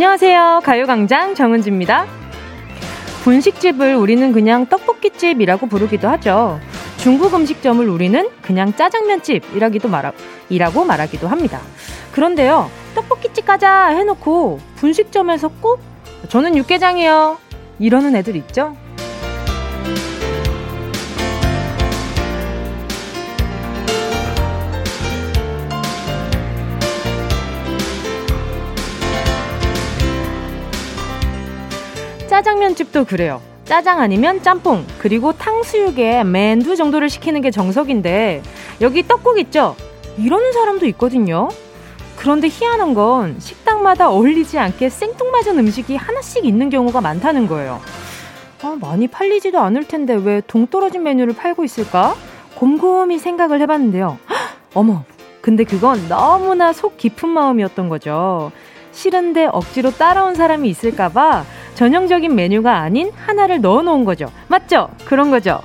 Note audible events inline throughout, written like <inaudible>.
안녕하세요. 가요광장 정은지입니다. 분식집을 우리는 그냥 떡볶이집이라고 부르기도 하죠. 중국 음식점을 우리는 그냥 짜장면집이라기도 말하, 말하기도 합니다. 그런데요, 떡볶이집 가자 해놓고 분식점에서 꼭 저는 육개장이요. 이러는 애들 있죠? 짜장면집도 그래요. 짜장 아니면 짬뽕, 그리고 탕수육에 맨두 정도를 시키는 게 정석인데, 여기 떡국 있죠? 이러는 사람도 있거든요. 그런데 희한한 건 식당마다 어울리지 않게 생뚱맞은 음식이 하나씩 있는 경우가 많다는 거예요. 아, 많이 팔리지도 않을 텐데 왜 동떨어진 메뉴를 팔고 있을까? 곰곰이 생각을 해봤는데요. 헉, 어머, 근데 그건 너무나 속 깊은 마음이었던 거죠. 싫은데 억지로 따라온 사람이 있을까봐 전형적인 메뉴가 아닌 하나를 넣어 놓은 거죠. 맞죠? 그런 거죠.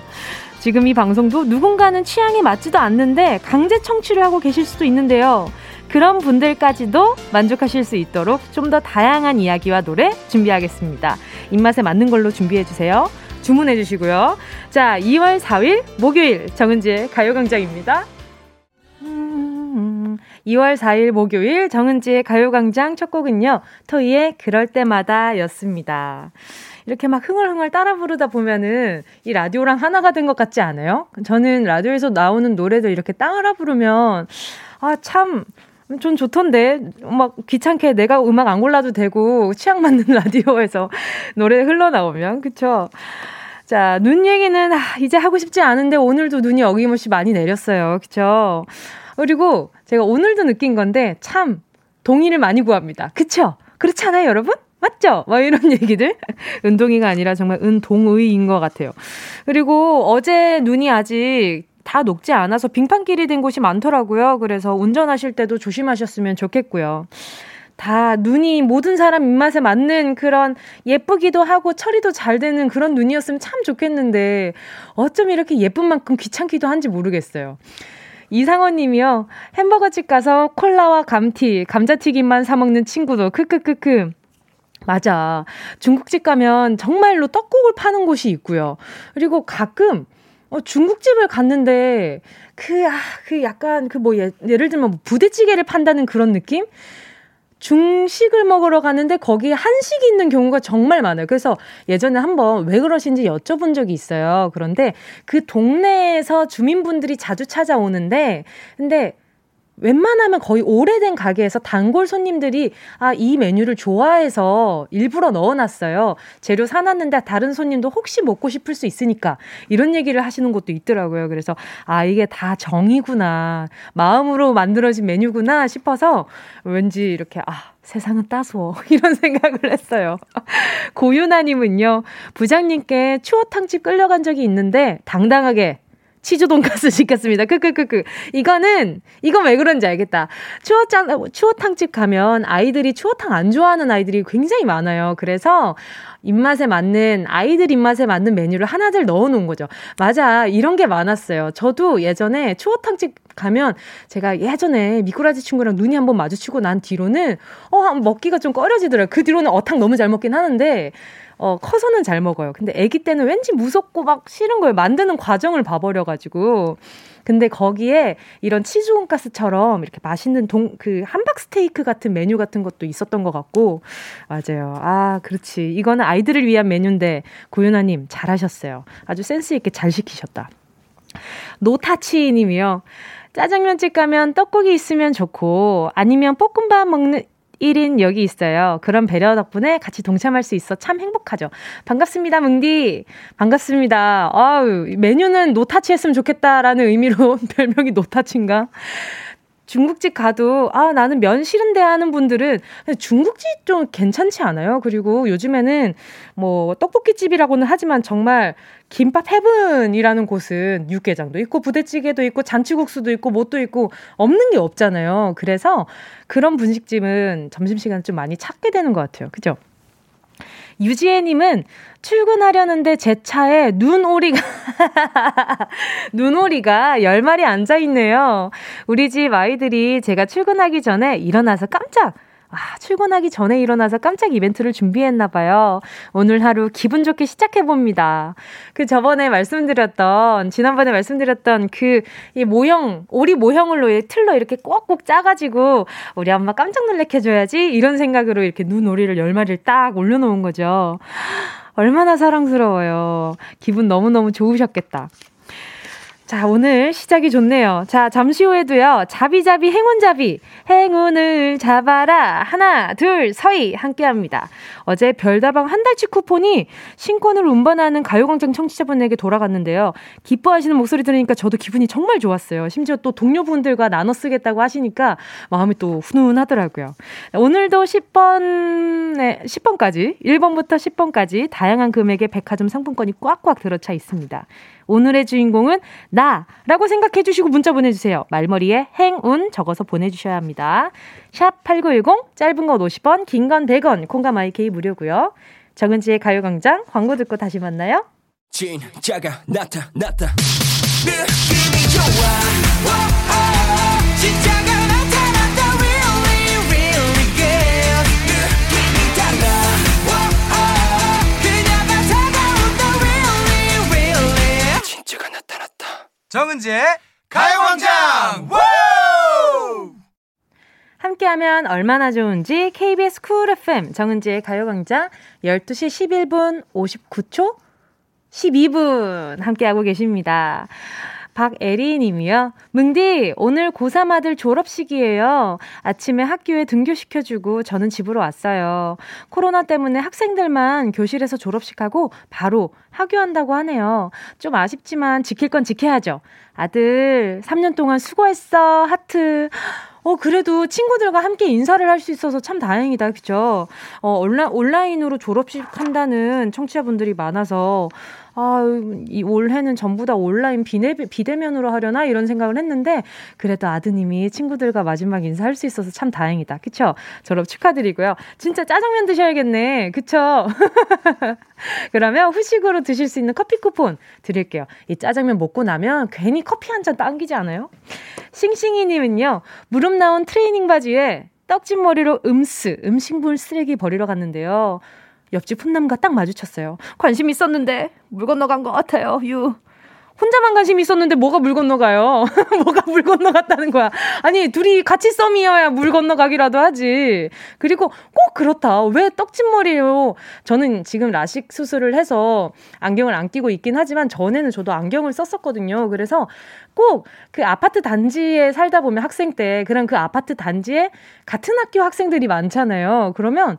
지금 이 방송도 누군가는 취향에 맞지도 않는데 강제 청취를 하고 계실 수도 있는데요. 그런 분들까지도 만족하실 수 있도록 좀 더 다양한 이야기와 노래 준비하겠습니다. 입맛에 맞는 걸로 준비해 주세요. 주문해 주시고요. 자, 2월 4일 목요일 정은지의 가요광장입니다. 2월 4일 목요일 정은지의 가요광장 첫 곡은요, 토이의 그럴 때마다 였습니다. 이렇게 막 흥얼흥얼 따라 부르다 보면은 이 라디오랑 하나가 된 것 같지 않아요? 저는 라디오에서 나오는 노래들 이렇게 따라 부르면, 아, 참, 좀 좋던데 막 귀찮게 내가 음악 안 골라도 되고 취향 맞는 <laughs> 라디오에서 노래 흘러나오면 그쵸? 자, 눈 얘기는 아, 이제 하고 싶지 않은데 오늘도 눈이 어김없이 많이 내렸어요. 그쵸? 그리고 제가 오늘도 느낀 건데 참 동의를 많이 구합니다. 그쵸? 그렇지 않아요, 여러분? 맞죠? 뭐 이런 <laughs> 얘기들. 은동이가 아니라 정말 은동의인 것 같아요. 그리고 어제 눈이 아직 다 녹지 않아서 빙판길이 된 곳이 많더라고요. 그래서 운전하실 때도 조심하셨으면 좋겠고요. 다 눈이 모든 사람 입맛에 맞는 그런 예쁘기도 하고 처리도 잘 되는 그런 눈이었으면 참 좋겠는데 어쩜 이렇게 예쁜 만큼 귀찮기도 한지 모르겠어요. 이상원 님이요. 햄버거집 가서 콜라와 감튀, 감자튀김만 사 먹는 친구도 크크크크. 맞아. 중국집 가면 정말로 떡국을 파는 곳이 있고요. 그리고 가끔 어, 중국집을 갔는데 그, 아, 그 약간 그 뭐 예, 예를 들면 뭐 부대찌개를 판다는 그런 느낌? 중식을 먹으러 가는데 거기에 한식이 있는 경우가 정말 많아요. 그래서 예전에 한번 왜 그러신지 여쭤본 적이 있어요. 그런데 그 동네에서 주민분들이 자주 찾아오는데 근데 웬만하면 거의 오래된 가게에서 단골 손님들이 아, 이 메뉴를 좋아해서 일부러 넣어놨어요. 재료 사놨는데 다른 손님도 혹시 먹고 싶을 수 있으니까 이런 얘기를 하시는 것도 있더라고요. 그래서 아, 이게 다 정이구나. 마음으로 만들어진 메뉴구나 싶어서 왠지 이렇게 아, 세상은 따스워. <laughs> 이런 생각을 했어요. 고유나님은요, 부장님께 추어탕집 끌려간 적이 있는데, 당당하게 치즈 돈가스 시켰습니다. 크크크크. 이거는 이건 왜 그런지 알겠다. 추어탕 추어탕집 가면 아이들이 추어탕 안 좋아하는 아이들이 굉장히 많아요. 그래서 입맛에 맞는 아이들 입맛에 맞는 메뉴를 하나들 넣어 놓은 거죠. 맞아. 이런 게 많았어요. 저도 예전에 추어탕집 가면 제가 예전에 미꾸라지 친구랑 눈이 한번 마주치고 난 뒤로는 어 먹기가 좀 꺼려지더라고요. 그 뒤로는 어탕 너무 잘 먹긴 하는데 어, 커서는 잘 먹어요. 근데 아기 때는 왠지 무섭고 막 싫은 거예요. 만드는 과정을 봐버려가지고. 근데 거기에 이런 치즈 돈가스처럼 이렇게 맛있는 동, 그 함박 스테이크 같은 메뉴 같은 것도 있었던 것 같고. 맞아요. 아, 그렇지. 이거는 아이들을 위한 메뉴인데, 고윤아님 잘하셨어요. 아주 센스있게 잘 시키셨다. 노타치 님이요. 짜장면집 가면 떡국이 있으면 좋고, 아니면 볶음밥 먹는, 1인 여기 있어요. 그런 배려 덕분에 같이 동참할 수 있어 참 행복하죠. 반갑습니다, 뭉디. 반갑습니다. 아유, 메뉴는 노타치 했으면 좋겠다라는 의미로 <laughs> 별명이 노타치인가? 중국집 가도 아 나는 면 싫은데 하는 분들은 중국집 좀 괜찮지 않아요? 그리고 요즘에는 뭐 떡볶이집이라고는 하지만 정말 김밥 헤븐이라는 곳은 육개장도 있고 부대찌개도 있고 잔치국수도 있고 뭣도 있고 없는 게 없잖아요. 그래서 그런 분식집은 점심시간 좀 많이 찾게 되는 것 같아요. 그죠? 유지혜님은 출근하려는데 제 차에 눈오리가, <laughs> 눈오리가 10마리 앉아있네요. 우리 집 아이들이 제가 출근하기 전에 일어나서 깜짝 아, 출근하기 전에 일어나서 깜짝 이벤트를 준비했나 봐요. 오늘 하루 기분 좋게 시작해 봅니다. 그 저번에 말씀드렸던, 지난번에 말씀드렸던 그, 이 모형, 오리 모형으로 틀로 이렇게 꼭꼭 짜가지고, 우리 엄마 깜짝 놀래켜 줘야지, 이런 생각으로 이렇게 눈오리를 열 마리를 딱 올려놓은 거죠. 얼마나 사랑스러워요. 기분 너무너무 좋으셨겠다. 자, 오늘 시작이 좋네요. 자, 잠시 후에도요, 자비자비 행운자비, 행운을 잡아라. 하나, 둘, 서희 함께 합니다. 어제 별다방 한 달치 쿠폰이 신권을 운반하는 가요광장 청취자분에게 돌아갔는데요. 기뻐하시는 목소리 들으니까 저도 기분이 정말 좋았어요. 심지어 또 동료분들과 나눠 쓰겠다고 하시니까 마음이 또 훈훈하더라고요. 오늘도 10번, 10번까지, 1번부터 10번까지 다양한 금액의 백화점 상품권이 꽉꽉 들어차 있습니다. 오늘의 주인공은 나라고 생각해 주시고 문자 보내주세요. 말머리에 행운 적어서 보내주셔야 합니다. 샵 8910 짧은 건 50원 긴 건 100원 콩과 마이케이 무료고요. 정은지의 가요광장 광고 듣고 다시 만나요. 진짜가 나타났다. 느낌이 좋아. 정은지의 가요광장! 함께하면 얼마나 좋은지 KBS 쿨 FM 정은지의 가요광장 12시 11분 59초 12분 함께하고 계십니다. 박애리 님이요. 뭉디, 오늘 고3 아들 졸업식이에요. 아침에 학교에 등교시켜주고 저는 집으로 왔어요. 코로나 때문에 학생들만 교실에서 졸업식하고 바로 하교한다고 하네요. 좀 아쉽지만 지킬 건 지켜야죠. 아들, 3년 동안 수고했어. 하트. 어, 그래도 친구들과 함께 인사를 할 수 있어서 참 다행이다. 그죠? 어, 온라, 온라인으로 졸업식 한다는 청취자분들이 많아서 아, 이 올해는 전부 다 온라인 비대, 비대면으로 하려나 이런 생각을 했는데 그래도 아드님이 친구들과 마지막 인사할 수 있어서 참 다행이다. 그쵸? 졸업 축하드리고요. 진짜 짜장면 드셔야겠네. 그쵸? <laughs> 그러면 후식으로 드실 수 있는 커피 쿠폰 드릴게요. 이 짜장면 먹고 나면 괜히 커피 한 잔 당기지 않아요? 싱싱이님은요, 무릎 나온 트레이닝 바지에 떡진 머리로 음스, 음식물 쓰레기 버리러 갔는데요. 옆집 훈남과 딱 마주쳤어요. 관심 있었는데 물 건너간 것 같아요. 유. 혼자만 관심 있었는데 뭐가 물 건너가요? <laughs> 뭐가 물 건너갔다는 거야? 아니, 둘이 같이 썸이어야 물 건너가기라도 하지. 그리고 꼭 그렇다. 왜 떡진머리예요? 저는 지금 라식 수술을 해서 안경을 안 끼고 있긴 하지만 전에는 저도 안경을 썼었거든요. 그래서 꼭 그 아파트 단지에 살다 보면 학생 때 그런 그 아파트 단지에 같은 학교 학생들이 많잖아요. 그러면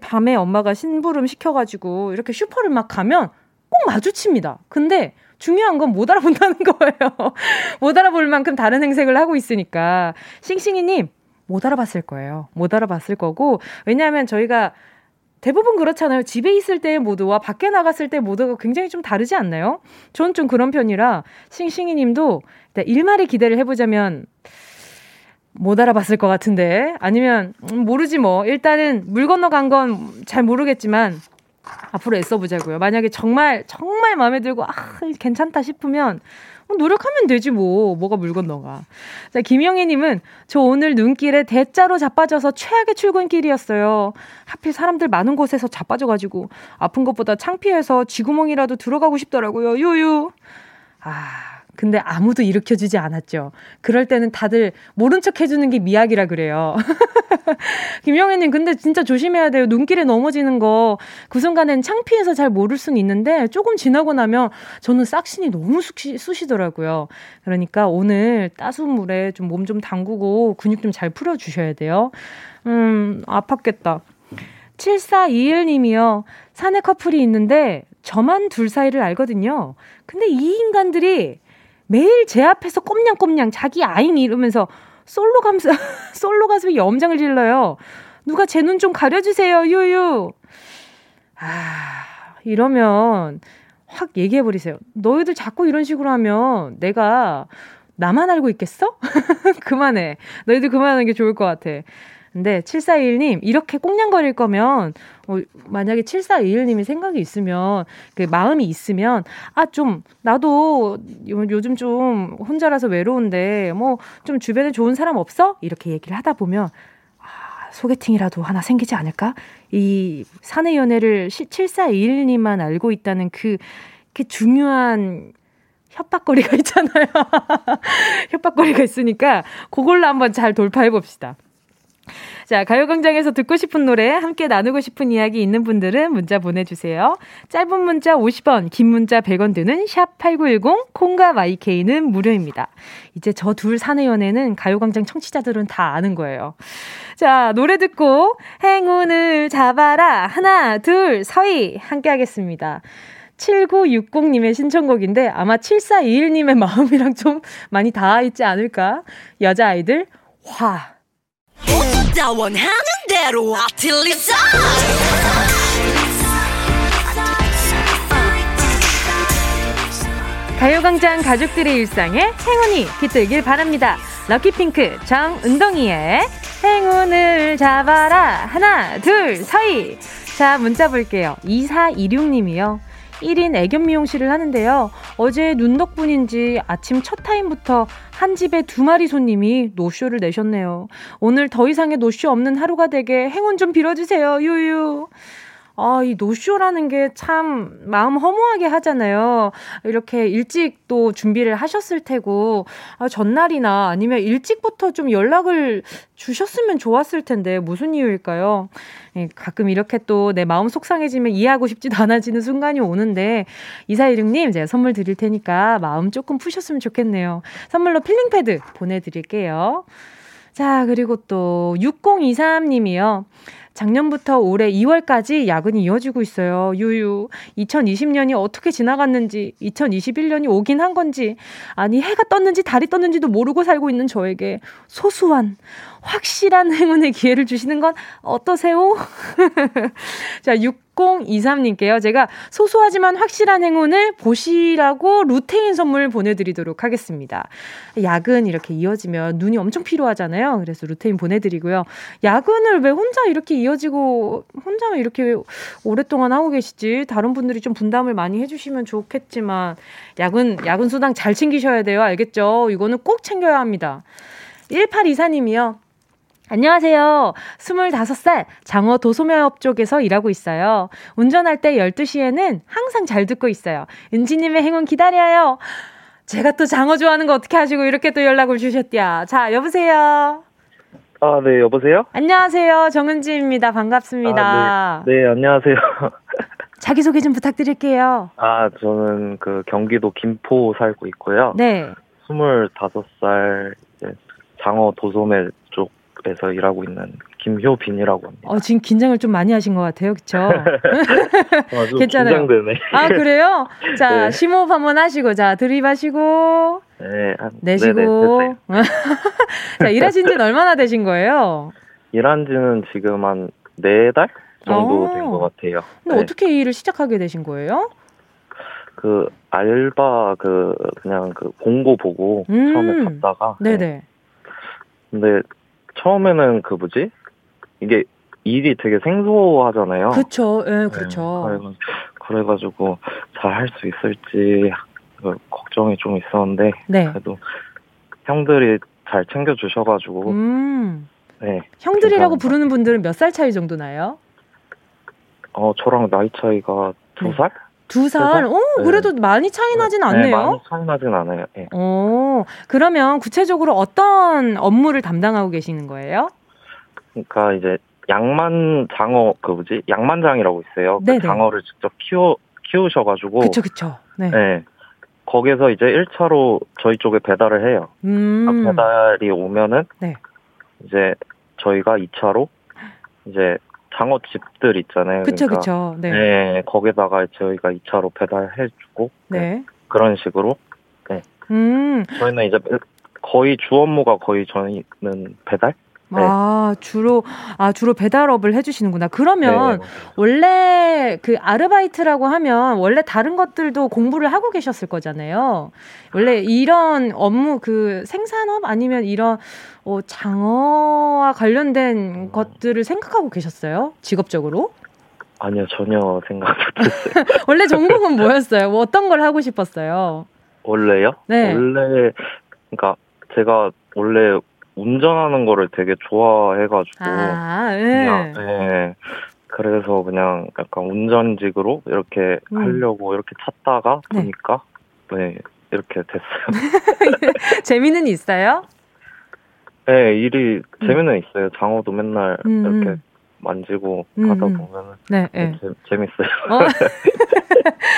밤에 엄마가 심부름 시켜가지고 이렇게 슈퍼를 막 가면 꼭 마주칩니다. 근데 중요한 건 못 알아본다는 <laughs> 거예요. 못 알아볼 만큼 다른 행색을 하고 있으니까. 싱싱이님, 못 알아봤을 거예요. 못 알아봤을 거고. 왜냐하면 저희가 대부분 그렇잖아요. 집에 있을 때의 모드와 밖에 나갔을 때 모드가 굉장히 좀 다르지 않나요? 저는 좀 그런 편이라 싱싱이 님도 일말의 기대를 해보자면 못 알아봤을 것 같은데 아니면 음, 모르지 뭐 일단은 물 건너간 건 잘 모르겠지만 앞으로 애써보자고요. 만약에 정말 정말 마음에 들고 아 괜찮다 싶으면 뭐 노력하면 되지 뭐 뭐가 물 건 너가. 자 김영애님은 저 오늘 눈길에 대자로 자빠져서 최악의 출근길이었어요. 하필 사람들 많은 곳에서 자빠져가지고 아픈 것보다 창피해서 쥐구멍이라도 들어가고 싶더라고요. 유유. 아. 근데 아무도 일으켜주지 않았죠. 그럴 때는 다들 모른 척 해주는 게 미학이라 그래요. <laughs> 김영애님, 근데 진짜 조심해야 돼요. 눈길에 넘어지는 거. 그 순간엔 창피해서 잘 모를 수는 있는데, 조금 지나고 나면 저는 싹신이 너무 쑤시, 쑤시더라고요. 그러니까 오늘 따스운 물에 좀몸좀 담그고 근육 좀 잘 풀어주셔야 돼요. 음, 아팠겠다. 7421님이요. 사내 커플이 있는데, 저만 둘 사이를 알거든요. 근데 이 인간들이 매일 제 앞에서 꼼냥꼼냥 자기 아잉 이러면서 솔로 감사, <laughs> 솔로 가수의 염장을 질러요. 누가 제 눈 좀 가려주세요, 유유. 아, 이러면 확 얘기해버리세요. 너희들 자꾸 이런 식으로 하면 내가 나만 알고 있겠어? <laughs> 그만해. 너희들 그만하는 게 좋을 것 같아. 근데 7421님, 이렇게 꽁냥거릴 거면, 어, 만약에 7421님이 생각이 있으면, 그 마음이 있으면, 아, 좀, 나도 요즘 좀 혼자라서 외로운데, 뭐, 좀 주변에 좋은 사람 없어? 이렇게 얘기를 하다 보면, 아, 소개팅이라도 하나 생기지 않을까? 이 사내 연애를 7421님만 알고 있다는 그, 그 중요한 협박거리가 <laughs> 있잖아요. <laughs> 협박거리가 있으니까 그걸로 한번 잘 돌파해 봅시다. 자, 가요광장에서 듣고 싶은 노래, 함께 나누고 싶은 이야기 있는 분들은 문자 보내주세요. 짧은 문자 50원, 긴 문자 100원 드는 샵8910, 콩과 마이케이는 무료입니다. 이제 저 둘 사내 연애는 가요광장 청취자들은 다 아는 거예요. 자, 노래 듣고 행운을 잡아라. 하나, 둘, 서희. 함께 하겠습니다. 7960님의 신청곡인데 아마 7421님의 <laughs> 마음이랑 좀 많이 닿아 있지 않을까? 여자아이들, 화. 가요광장 가족들의 일상에 행운이 깃들길 바랍니다. 럭키핑크 정은동이의 행운을 잡아라. 하나, 둘, 서희. 자, 문자 볼게요. 2426님이요. 1인 애견 미용실을 하는데요. 어제 눈 덕분인지 아침 첫 타임부터 한 집에 두 마리 손님이 노쇼를 내셨네요. 오늘 더 이상의 노쇼 없는 하루가 되게 행운 좀 빌어주세요. 유유. 아, 이 노쇼라는 게 참 마음 허무하게 하잖아요. 이렇게 일찍 또 준비를 하셨을 테고, 아, 전날이나 아니면 일찍부터 좀 연락을 주셨으면 좋았을 텐데, 무슨 이유일까요? 예, 가끔 이렇게 또 내 마음 속상해지면 이해하고 싶지도 않아지는 순간이 오는데, 이사일육님, 제가 선물 드릴 테니까 마음 조금 푸셨으면 좋겠네요. 선물로 필링패드 보내드릴게요. 자, 그리고 또 6023님이요. 작년부터 올해 2월까지 야근이 이어지고 있어요. 유유. 2020년이 어떻게 지나갔는지, 2021년이 오긴 한 건지, 아니, 해가 떴는지 달이 떴는지도 모르고 살고 있는 저에게 소소한, 확실한 <laughs> 행운의 기회를 주시는 건 어떠세요? <laughs> 자, 6023님께요. 제가 소소하지만 확실한 행운을 보시라고 루테인 선물 보내드리도록 하겠습니다. 야근 이렇게 이어지면 눈이 엄청 필요하잖아요. 그래서 루테인 보내드리고요. 야근을 왜 혼자 이렇게 이어지고, 혼자 이렇게 오랫동안 하고 계시지? 다른 분들이 좀 분담을 많이 해주시면 좋겠지만, 야근, 야근 수당 잘 챙기셔야 돼요. 알겠죠? 이거는 꼭 챙겨야 합니다. 1824님이요. 안녕하세요. 25살 장어 도소매업 쪽에서 일하고 있어요. 운전할 때 12시에는 항상 잘 듣고 있어요. 은지님의 행운 기다려요. 제가 또 장어 좋아하는 거 어떻게 하시고 이렇게 또 연락을 주셨디야. 자, 여보세요. 아, 네, 여보세요? 안녕하세요. 정은지입니다. 반갑습니다. 아, 네. 네, 안녕하세요. <laughs> 자기소개 좀 부탁드릴게요. 아, 저는 그 경기도 김포 살고 있고요. 네. 25살 장어 도소매 쪽 에서 일하고 있는 김효빈이라고 합니다. 어, 지금 긴장을 좀 많이 하신 것 같아요, 그렇죠? <laughs> 아, <laughs> 괜찮아요. 긴장되네. 아 그래요? 자 네. 심호흡 한번 하시고 자 들이마시고 네, 내쉬고 <laughs> 자 일하신 지는 얼마나 되신 거예요? 일한 지는 지금 한 네 달 정도 된 것 같아요. 근데 네. 어떻게 일을 시작하게 되신 거예요? 그 알바 그 그냥 그 공고 보고 음. 처음에 갔다가 네네. 네. 근데 처음에는 그 뭐지? 이게 일이 되게 생소하잖아요. 그렇죠. 예, 그렇죠. 네, 그래가지고 잘 할 수 있을지 그 걱정이 좀 있었는데 네. 그래도 형들이 잘 챙겨 주셔가지고 음. 네. 형들이라고 괜찮 부르는 분들은 몇 살 차이 정도 나요? 어 저랑 나이 차이가 두 네. 살? 두 살? 오, 네. 그래도 많이 차이 나진 네, 않네요. 많이 차이 나진 않아요. 네. 오, 그러면 구체적으로 어떤 업무를 담당하고 계시는 거예요? 그러니까 이제 양만 장어 그 뭐지 양만장이라고 있어요. 그 장어를 직접 키워 키우셔가지고. 그렇죠, 그렇죠. 네. 네. 거기서 이제 1차로 저희 쪽에 배달을 해요. 음. 그 배달이 오면은 네. 이제 저희가 2차로 이제 장어집들 있잖아요. 그쵸, 그러니까, 그쵸. 네. 네. 거기다가 저희가 2차로 배달해주고. 네. 네. 그런 식으로. 네. 음. 저희는 이제 거의 주 업무가 거의 저희는 배달? 네. 아, 주로, 아, 주로 배달업을 해 주시는구나. 그러면 네. 원래 그 아르바이트라고 하면 원래 다른 것들도 공부를 하고 계셨을 거잖아요. 원래 이런 업무 그 생산업 아니면 이런 어, 장어와 관련된 음. 것들을 생각하고 계셨어요? 직업적으로? 아니요, 전혀 생각 못했어요. <laughs> 원래 전공은 뭐였어요? 뭐 어떤 걸 하고 싶었어요? 원래요? 네. 원래, 그러니까 제가 원래 운전하는 거를 되게 좋아해가지고 아, 네. 그냥 네. 그래서 그냥 약간 운전직으로 이렇게 음. 하려고 이렇게 찾다가 네. 보니까 네 이렇게 됐어요. <laughs> 재미는 있어요? 네 일이 음. 재미는 있어요. 장어도 맨날 음. 이렇게 음. 만지고 음. 하다 보면은 네, 네. 재, 재밌어요. 어? <laughs>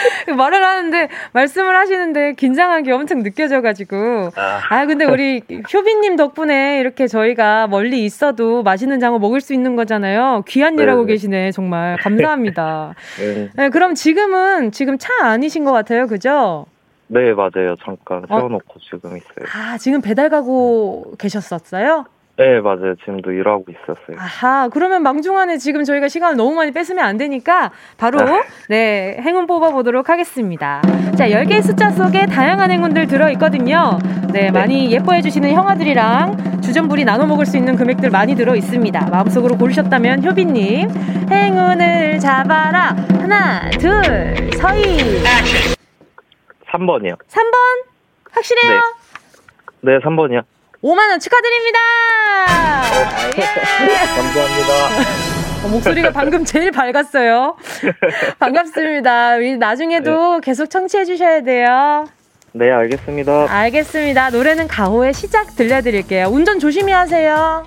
<laughs> 말을 하는데 말씀을 하시는데 긴장한 게 엄청 느껴져가지고 아, 아 근데 우리 효빈님 덕분에 이렇게 저희가 멀리 있어도 맛있는 장어 먹을 수 있는 거잖아요. 귀한 일 하고 네. 계시네 정말 감사합니다. <laughs> 네. 네, 그럼 지금은 지금 차 아니신 것 같아요, 그죠? 네 맞아요. 잠깐 어? 세워놓고 어? 지금 있어요. 아 지금 배달 가고 계셨었어요? 네, 맞아요. 지금도 일하고 있었어요. 아하, 그러면 망중한에 지금 저희가 시간을 너무 많이 뺏으면 안 되니까 바로 아. 네, 행운 뽑아보도록 하겠습니다. 자, 10개의 숫자 속에 다양한 행운들 들어있거든요. 네, 네. 많이 예뻐해주시는 형아들이랑 주전부리 나눠 먹을 수 있는 금액들 많이 들어있습니다. 마음속으로 고르셨다면 효빈님, 행운을 잡아라. 하나, 둘, 서희. 3번이요. 3번? 확실해요? 네, 네 3번이요. 5만원 축하드립니다! 예. <laughs> 감사합니다. 어, 목소리가 방금 제일 밝았어요. <laughs> 반갑습니다. 나중에도 네. 계속 청취해 주셔야 돼요. 네, 알겠습니다. 알겠습니다. 노래는 가호의 시작 들려드릴게요. 운전 조심히 하세요.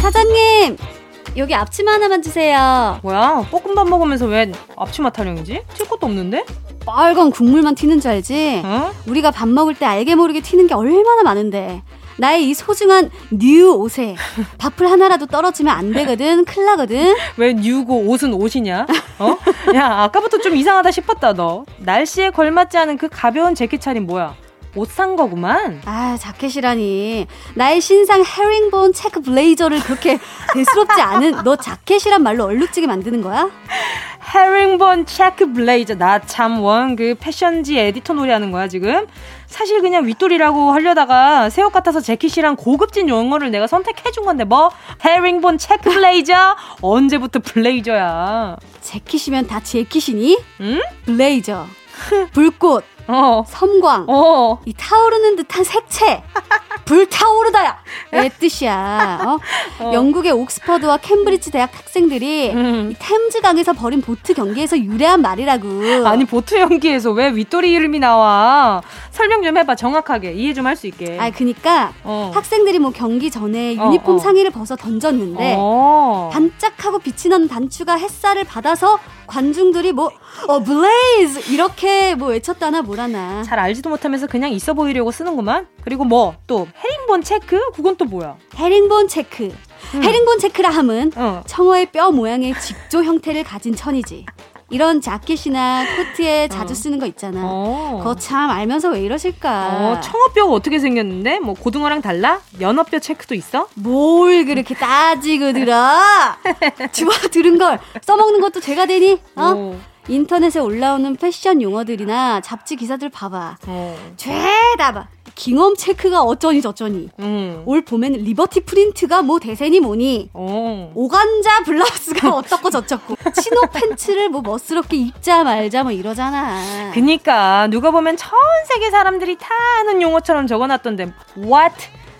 사장님 여기 앞치마 하나만 주세요 뭐야 볶음밥 먹으면서 왜 앞치마 타령이지? 튈 것도 없는데? 빨간 국물만 튀는 줄 알지? 어? 우리가 밥 먹을 때 알게 모르게 튀는 게 얼마나 많은데 나의 이 소중한 new 옷에 <laughs> 밥풀 하나라도 떨어지면 안 되거든. 큰일 나거든. 왜 new고 옷은 옷이냐? 어? 야, 아까부터 좀 이상하다 싶었다, 너. 날씨에 걸맞지 않은 그 가벼운 재킷 차림 뭐야? 옷 산 거구만. 아, 자켓이라니. 나의 신상 헤링본 체크 블레이저를 그렇게 <laughs> 대수롭지 않은 너 자켓이란 말로 얼룩지게 만드는 거야? 헤링본 체크 블레이저. 나 참 원 그 패션지 에디터 놀이하는 거야, 지금? 사실 그냥 윗도리라고 하려다가 새옷 같아서 재킷이란 고급진 용어를 내가 선택해준 건데 뭐? 헤링본 체크 블레이저? <laughs> 언제부터 블레이저야? 재킷이면 다 재킷이니? 응? 블레이저. <laughs> 불꽃. 어. 섬광, 어. 이 타오르는 듯한 색채, <laughs> 불타오르다야! 의 <laughs> 뜻이야. 어? 어. 영국의 옥스퍼드와 캠브리지 대학 학생들이 음. 이 템즈강에서 벌인 보트 경기에서 유래한 말이라고. 아니, 보트 연기에서 왜 윗도리 이름이 나와? 설명 좀 해봐, 정확하게. 이해 좀 할 수 있게. 아, 그니까, 어. 학생들이 뭐 경기 전에 어, 유니폼 어. 상의를 벗어 던졌는데, 어. 반짝하고 빛이 나는 단추가 햇살을 받아서 관중들이 뭐, 어, blaze! 이렇게 뭐 외쳤다나 뭐라나. 잘 알지도 못하면서 그냥 있어 보이려고 쓰는구만? 그리고 뭐, 또, 헤링본 체크? 그건 또 뭐야? 헤링본 체크. 음. 헤링본 체크라 함은 어. 청어의 뼈 모양의 직조 형태를 가진 천이지. 이런 자켓이나 코트에 자주 어. 쓰는 거 있잖아. 어. 그거 참 알면서 왜 이러실까? 어, 청어뼈가 어떻게 생겼는데? 뭐 고등어랑 달라? 연어뼈 체크도 있어? 뭘 그렇게 따지고 들어? 좋아 들은 걸 써먹는 것도 죄가 되니? 어? 오. 인터넷에 올라오는 패션 용어들이나 잡지 기사들 봐봐. 어. 죄다 봐. 깅엄 체크가 어쩌니 저쩌니. 음. 올 봄에는 리버티 프린트가 뭐 대세니 뭐니. 어. 오간자 블라우스가 <laughs> 어떻고 저쩌고. 치노 팬츠를 뭐 멋스럽게 입자 말자 뭐 이러잖아. 그니까 누가 보면 전 세계 사람들이 다 아는 용어처럼 적어놨던데 what?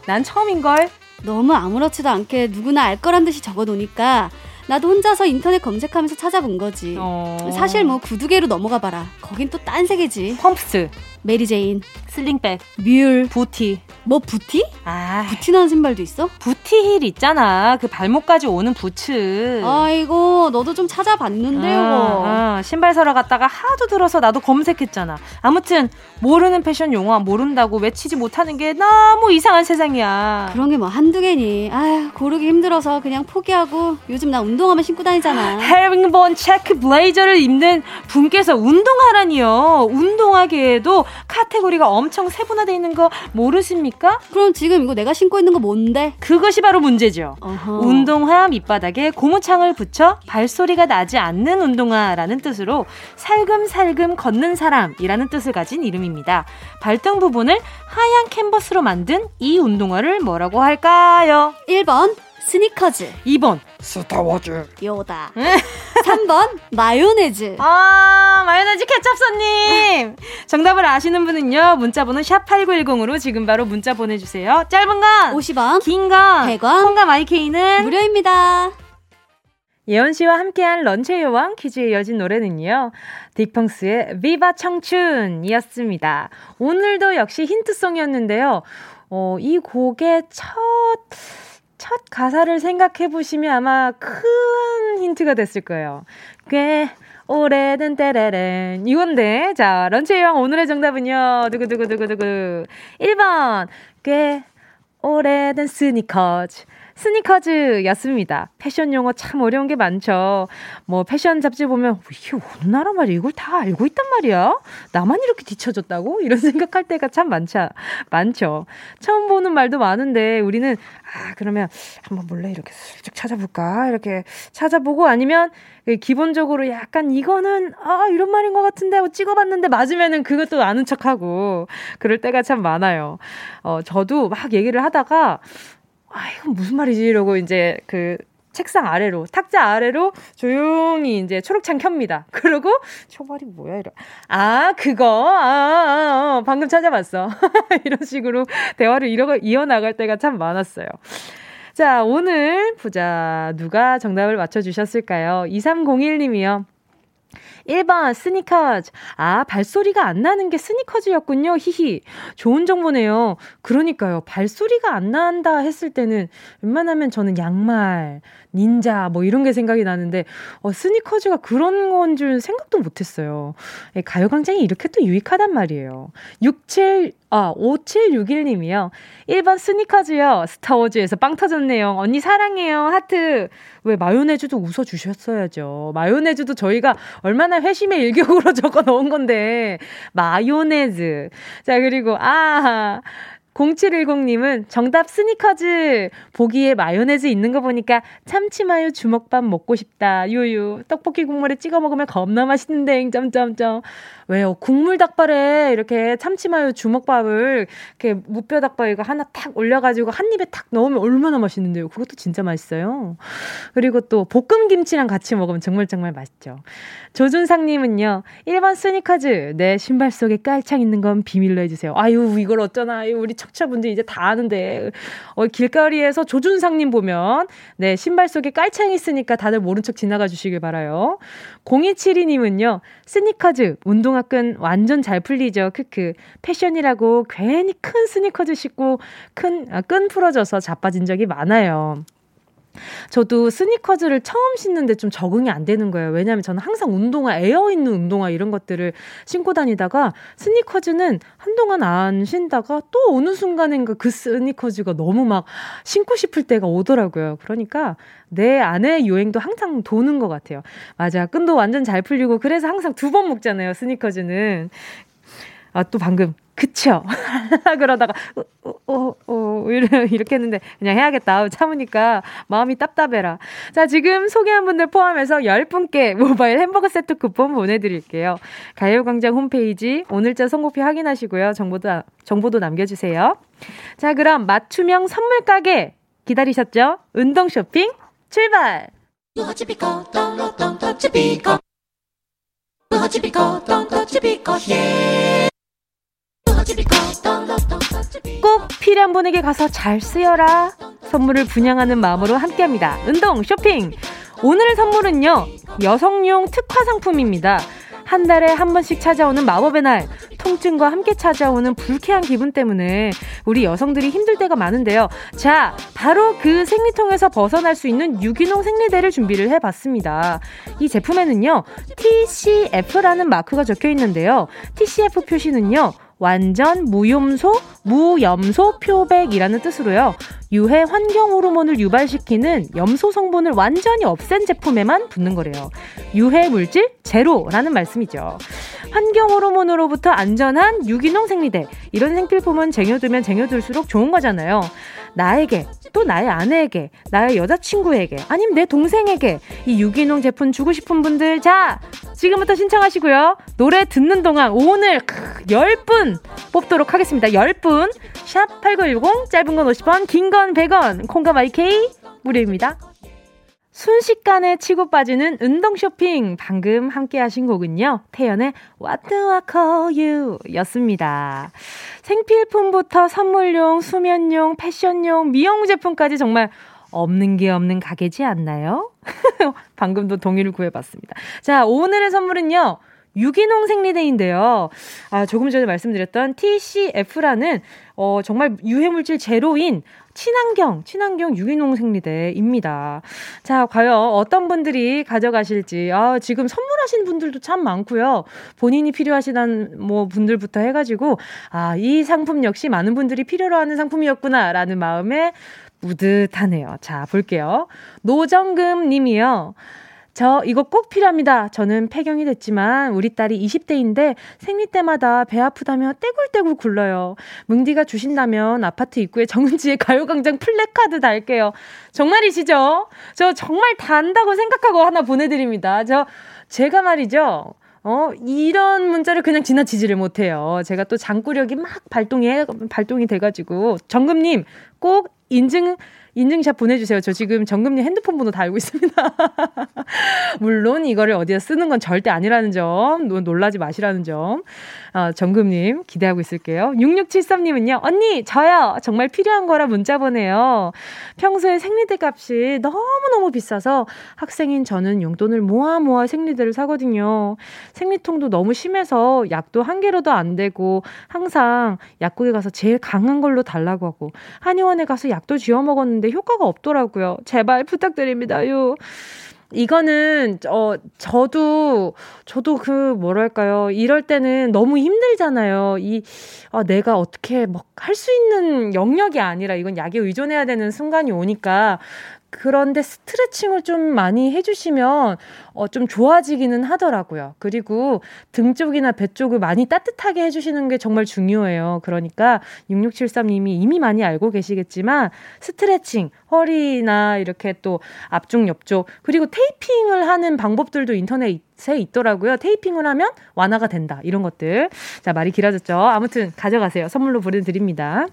난 처음인걸. 너무 아무렇지도 않게 누구나 알 거란 듯이 적어놓으니까 나도 혼자서 인터넷 검색하면서 찾아본 거지. 어... 사실 뭐 구두계로 넘어가 봐라. 거긴 또 딴 세계지. 펌프스. 메리 제인. 슬링백, 뮬, 부티. 뭐 부티? 아, 부티 나는 신발도 있어? 부티힐 있잖아. 그 발목까지 오는 부츠. 아이고, 너도 좀 찾아봤는데요. 어, 어, 신발 사러 갔다가 하도 들어서 나도 검색했잖아. 아무튼 모르는 패션 용어 모른다고 외치지 못하는 게 너무 이상한 세상이야. 그런 게 뭐 한두 개니. 아휴, 고르기 힘들어서 그냥 포기하고 요즘 나 운동화만 신고 다니잖아. 헤링본 체크 블레이저를 입는 분께서 운동하라니요. 운동화계에도 카테고리가 엄청 세분화되어 있는 거 모르십니까? 그럼 지금 이거 내가 신고 있는 거 뭔데? 그것이 바로 문제죠. 어허. 운동화 밑바닥에 고무창을 붙여 발소리가 나지 않는 운동화라는 뜻으로 살금살금 걷는 사람이라는 뜻을 가진 이름입니다. 발등 부분을 하얀 캔버스로 만든 이 운동화를 뭐라고 할까요? 1번 스니커즈. 2번. 스타워즈. 요다. 3번 <laughs> 마요네즈. 아 마요네즈 케찹손님. 정답을 아시는 분은요 문자번호 샵8910으로 지금 바로 문자 보내주세요. 짧은 건 50원 긴 건 100원. 콩과 마이케이는 무료입니다. 예원 씨와 함께한 런치의 여왕 퀴즈에 이어진 노래는요. 딕펑스의 비바 청춘이었습니다. 오늘도 역시 힌트송이었는데요. 어, 이 곡의 첫, 첫 가사를 생각해 보시면 아마 큰 힌트가 됐을 거예요. 꽤 오래된 때레렌 이건데 자 런치의 여왕 오늘의 정답은요. 두구두구두구두구 1번 꽤 오래된 스니커즈 스니커즈였습니다. 패션 용어 참 어려운 게 많죠. 뭐 패션 잡지 보면 이게 어느 나라 말이야? 이걸 다 알고 있단 말이야? 나만 이렇게 뒤쳐졌다고? 이런 <laughs> 생각할 때가 참 많죠. 많죠. 처음 보는 말도 많은데 우리는 아 그러면 한번 몰래 이렇게 슬쩍 찾아볼까? 이렇게 찾아보고 아니면 기본적으로 약간 이거는 아 이런 말인 것 같은데 하고 찍어봤는데 맞으면은 그것도 아는 척하고 그럴 때가 참 많아요. 어 저도 막 얘기를 하다가 아, 이건 무슨 말이지? 이러고 이제 그 책상 아래로, 탁자 아래로 조용히 이제 초록창 켭니다. <laughs> 그러고, 초발이 뭐야? 이러. 아, 그거? 아, 아, 아 방금 찾아봤어. <laughs> 이런 식으로 대화를 이러, 이어나갈 때가 참 많았어요. 자, 오늘 보자. 누가 정답을 맞춰주셨을까요? 2301님이요. 1번 스니커즈. 아, 발소리가 안 나는 게 스니커즈였군요. 히히. 좋은 정보네요. 그러니까요. 발소리가 안 난다 했을 때는 웬만하면 저는 양말, 닌자 뭐 이런 게 생각이 나는데 어, 스니커즈가 그런 건 줄 생각도 못 했어요. 예, 가요 광장이 이렇게 또 유익하단 말이에요. 67 아, 5761님이요. 1번 스니커즈요. 스타워즈에서 빵 터졌네요. 언니 사랑해요. 하트. 왜 마요네즈도 웃어주셨어야죠. 마요네즈도 저희가 얼마나 회심의 일격으로 <laughs> 적어 놓은 건데. 마요네즈. 자, 그리고, 아, 0710님은 정답 스니커즈. 보기에 마요네즈 있는 거 보니까 참치마요 주먹밥 먹고 싶다. 유유. 떡볶이 국물에 찍어 먹으면 겁나 맛있는데. 점점점. 왜요? 국물 닭발에 이렇게 참치마요 주먹밥을 이렇게 무뼈 닭발 이거 하나 탁 올려가지고 한 입에 탁 넣으면 얼마나 맛있는데요. 그것도 진짜 맛있어요. 그리고 또 볶음 김치랑 같이 먹으면 정말 정말 맛있죠. 조준상님은요, 1번 스니커즈. 내 신발 속에 깔창 있는 건 비밀로 해주세요. 아유, 이걸 어쩌나. 우리 척차분들 이제 다 아는데. 어, 길거리에서 조준상님 보면, 네, 신발 속에 깔창 있으니까 다들 모른 척 지나가 주시길 바라요. 0272님은요, 스니커즈, 운동화 끈 완전 잘 풀리죠. 크크. 패션이라고 괜히 큰 스니커즈 신고 큰, 아, 끈 풀어져서 자빠진 적이 많아요. 저도 스니커즈를 처음 신는데 좀 적응이 안 되는 거예요. 왜냐하면 저는 항상 운동화, 에어 있는 운동화 이런 것들을 신고 다니다가 스니커즈는 한동안 안 신다가 또 어느 순간인가 그 스니커즈가 너무 막 신고 싶을 때가 오더라고요. 그러니까 내 안에 유행도 항상 도는 것 같아요. 맞아. 끈도 완전 잘 풀리고 그래서 항상 두번 먹잖아요. 스니커즈는. 아, 또 방금 그쵸? 그러다가, 어, 어, 어, 어, 이렇게 했는데, 그냥 해야겠다. 참으니까 마음이 답답해라. 자, 지금 소개한 분들 포함해서 10분께 모바일 햄버거 세트 쿠폰 보내드릴게요. 가요광장 홈페이지 오늘자 선곡표 확인하시고요. 정보도, 정보도 남겨주세요. 자, 그럼 맞춤형 선물 가게 기다리셨죠? 운동 쇼핑 출발! 예! 꼭 필요한 분에게 가서 잘 쓰여라. 선물을 분양하는 마음으로 함께합니다. 운동 쇼핑. 오늘의 선물은요. 여성용 특화 상품입니다. 한 달에 한 번씩 찾아오는 마법의 날. 통증과 함께 찾아오는 불쾌한 기분 때문에 우리 여성들이 힘들 때가 많은데요. 자, 바로 그 생리통에서 벗어날 수 있는 유기농 생리대를 준비를 해봤습니다. 이 제품에는요, TCF라는 마크가 적혀 있는데요. TCF 표시는요, 완전 무염소, 무염소 표백이라는 뜻으로요. 유해 환경 호르몬을 유발시키는 염소 성분을 완전히 없앤 제품에만 붙는 거래요. 유해 물질 제로라는 말씀이죠. 환경 호르몬으로부터 안전한 유기농 생리대. 이런 생필품은 쟁여두면 쟁여둘수록 좋은 거잖아요. 나에게, 또 나의 아내에게, 나의 여자친구에게, 아니면 내 동생에게 이 유기농 제품 주고 싶은 분들, 자, 지금부터 신청하시고요. 노래 듣는 동안 오늘 10분 뽑도록 하겠습니다. 10분. 샵 8910, 짧은 건 50원, 긴 건 100원, 콩과 마이케이 무료입니다. 순식간에 치고 빠지는 운동 쇼핑. 방금 함께 하신 곡은요. 태연의 What Do I Call You 였습니다. 생필품부터 선물용, 수면용, 패션용, 미용 제품까지 정말 없는 게 없는 가게지 않나요? <laughs> 방금도 동의를 구해봤습니다. 자, 오늘의 선물은요. 유기농 생리대인데요. 아, 조금 전에 말씀드렸던 TCF라는 어, 정말 유해물질 제로인 친환경, 친환경 유기농 생리대입니다. 자, 과연 어떤 분들이 가져가실지, 아, 지금 선물하신 분들도 참 많고요. 본인이 필요하시다는 뭐 분들부터 해가지고, 아, 이 상품 역시 많은 분들이 필요로 하는 상품이었구나라는 마음에 뿌듯하네요. 자, 볼게요. 노정금 님이요. 저 이거 꼭 필요합니다. 저는 폐경이 됐지만 우리 딸이 20대인데 생리 때마다 배 아프다며 떼굴떼굴 굴러요. 뭉디가 주신다면 아파트 입구에 정은지의 가요광장 플래카드 달게요. 정말이시죠? 저 정말 단다고 생각하고 하나 보내드립니다. 저 제가 말이죠. 어, 이런 문자를 그냥 지나치지를 못해요. 제가 또 장구력이 막 발동해, 발동이 돼가지고, 정금님, 꼭 인증, 인증샷 보내주세요. 저 지금 정금님 핸드폰 번호 다 알고 있습니다. <laughs> 물론 이거를 어디다 쓰는 건 절대 아니라는 점, 놀라지 마시라는 점. 어, 정금님 기대하고 있을게요. 6673님은요, 언니, 저요. 정말 필요한 거라 문자 보내요. 평소에 생리대 값이 너무너무 비싸서 학생인 저는 용돈을 모아 모아 생리대를 사거든요. 생리통도 너무 심해서 약도 한 개로도 안 되고 항상 약국에 가서 제일 강한 걸로 달라고 하고 한의원에 가서 약도 쥐어 먹었는데 효과가 없더라고요. 제발 부탁드립니다요. 이거는 어 저도 저도 그 뭐랄까요 이럴 때는 너무 힘들잖아요 이 아, 내가 어떻게 막 할 수 있는 영역이 아니라 이건 약에 의존해야 되는 순간이 오니까 그런데 스트레칭을 좀 많이 해주시면 어, 좀 좋아지기는 하더라고요. 그리고 등 쪽이나 배 쪽을 많이 따뜻하게 해주시는 게 정말 중요해요. 그러니까 6673님이 이미 많이 알고 계시겠지만 스트레칭, 허리나 이렇게 또 앞쪽, 옆쪽, 그리고 테이핑을 하는 방법들도 인터넷에 있더라고요. 테이핑을 하면 완화가 된다. 이런 것들. 자, 말이 길어졌죠. 아무튼 가져가세요. 선물로 보내드립니다.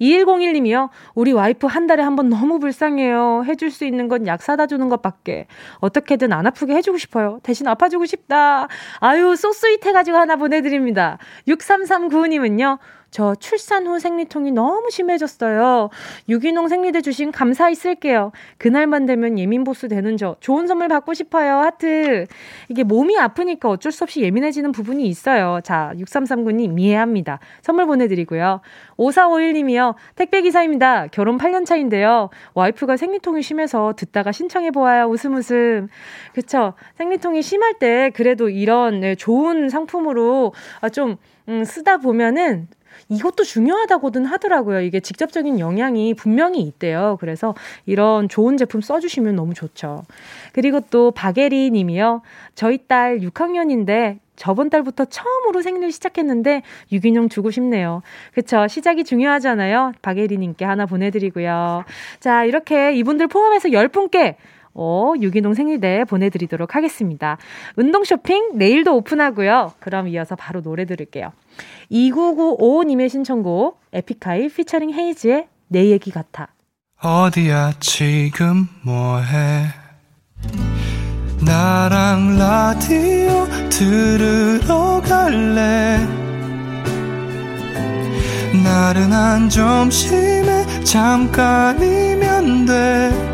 2101님이요. 우리 와이프 한 달에 한 번 너무 불쌍해요. 해줄 수 있는 건 약 사다 주는 것밖에. 어떻게든 안 아프게 해주고 싶어요. 대신 아파주고 싶다. 아유, 쏘스윗 해가지고 하나 보내드립니다. 6339님은요. 저 출산 후 생리통이 너무 심해졌어요. 유기농 생리대 주신 감사히 쓸게요. 그날만 되면 예민보스 되는 저 좋은 선물 받고 싶어요. 하트. 이게 몸이 아프니까 어쩔 수 없이 예민해지는 부분이 있어요. 자, 6339님 이해합니다. 선물 보내드리고요. 5451님이요. 택배기사입니다. 결혼 8년 차인데요. 와이프가 생리통이 심해서 듣다가 신청해보아요. 웃음 웃음. 그쵸. 생리통이 심할 때 그래도 이런 네, 좋은 상품으로 아, 좀 음, 쓰다 보면은 이것도 중요하다고든 하더라고요. 이게 직접적인 영향이 분명히 있대요. 그래서 이런 좋은 제품 써주시면 너무 좋죠. 그리고 또 박예리 님이요. 저희 딸 6학년인데 저번 달부터 처음으로 생리를 시작했는데 유기농 주고 싶네요. 그쵸? 시작이 중요하잖아요. 박예리님께 하나 보내드리고요. 자, 이렇게 이분들 포함해서 10분께 어, 유기농 생리대 보내드리도록 하겠습니다. 운동 쇼핑 내일도 오픈하고요. 그럼 이어서 바로 노래 들을게요. 2995님의 신청곡 에픽하이 피처링 헤이즈의 내 얘기 같아. 어디야 지금 뭐해 나랑 라디오 들으러 갈래 나른한 점심에 잠깐이면 돼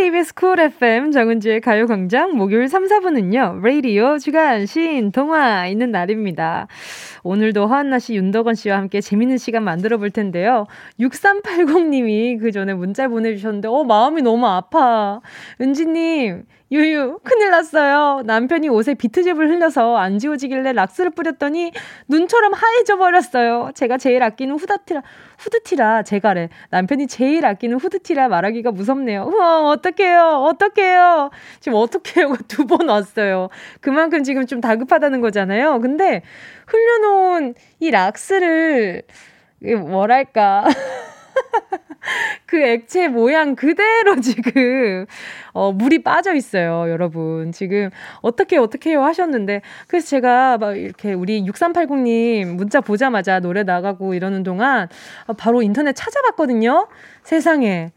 KBS 쿨 FM 정은지의 가요광장 목요일 3, 4분은요. 라디오 주간 신 동화 있는 날입니다. 오늘도 허한나 씨, 윤덕원 씨와 함께 재밌는 시간 만들어 볼 텐데요. 6380님이 그 전에 문자 보내주셨는데, 어, 마음이 너무 아파. 은지님, 유유, 큰일 났어요. 남편이 옷에 비트즙을 흘려서 안 지워지길래 락스를 뿌렸더니 눈처럼 하얘져 버렸어요. 제가 제일 아끼는 후다티라, 후드티라, 제가래. 남편이 제일 아끼는 후드티라 말하기가 무섭네요. 우와, 어떡해요. 어떡해요. 지금 어떡해요가 <laughs> 두 번 왔어요. 그만큼 지금 좀 다급하다는 거잖아요. 근데 흘려놓은 이 락스를, 뭐랄까. <laughs> <laughs> 그 액체 모양 그대로 <laughs> 지금, 어, 물이 빠져 있어요, 여러분. 지금, 어떻게, 어떻게 해요 하셨는데, 그래서 제가 막 이렇게 우리 6380님 문자 보자마자 노래 나가고 이러는 동안 바로 인터넷 찾아봤거든요? 세상에.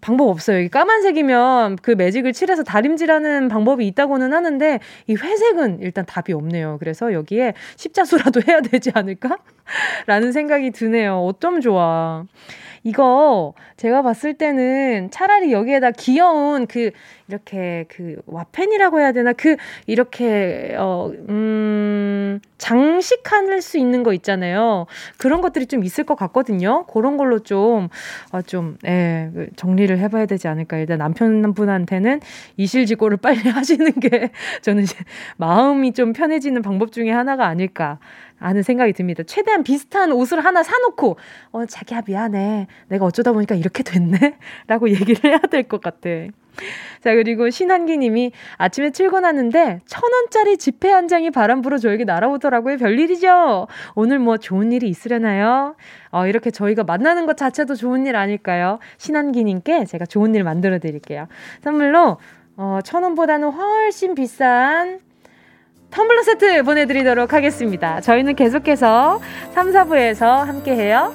방법 없어요. 까만색이면 그 매직을 칠해서 다림질하는 방법이 있다고는 하는데 이 회색은 일단 답이 없네요. 그래서 여기에 십자수라도 <laughs> 해야 되지 않을까? 라는 생각이 드네요. 어쩜 좋아. 이거 제가 봤을 때는 차라리 여기에다 귀여운 그 이렇게 그 와펜이라고 해야 되나 그 이렇게 어음 장식할 수 있는 거 있잖아요. 그런 것들이 좀 있을 것 같거든요. 그런 걸로 좀좀 어, 좀 예, 그 정리를 해봐야 되지 않을까. 일단 남편분한테는 이실직고를 <laughs> 빨리 하시는 게 저는 마음이 좀 편해지는 방법 중에 하나가 아닐까. 아는 생각이 듭니다. 최대한 비슷한 옷을 하나 사놓고, 어, 자기야, 미안해. 내가 어쩌다 보니까 이렇게 됐네? <laughs> 라고 얘기를 해야 될 것 같아. 자, 그리고 신한기 님이 아침에 출근하는데 천 원짜리 지폐 한 장이 바람 불어 저에게 날아오더라고요. 별일이죠? 오늘 뭐 좋은 일이 있으려나요? 어, 이렇게 저희가 만나는 것 자체도 좋은 일 아닐까요? 신한기 님께 제가 좋은 일 만들어 드릴게요. 선물로, 어, 천 원보다는 훨씬 비싼 텀블러 세트 보내드리도록 하겠습니다. 저희는 계속해서 3, 4부에서 함께해요.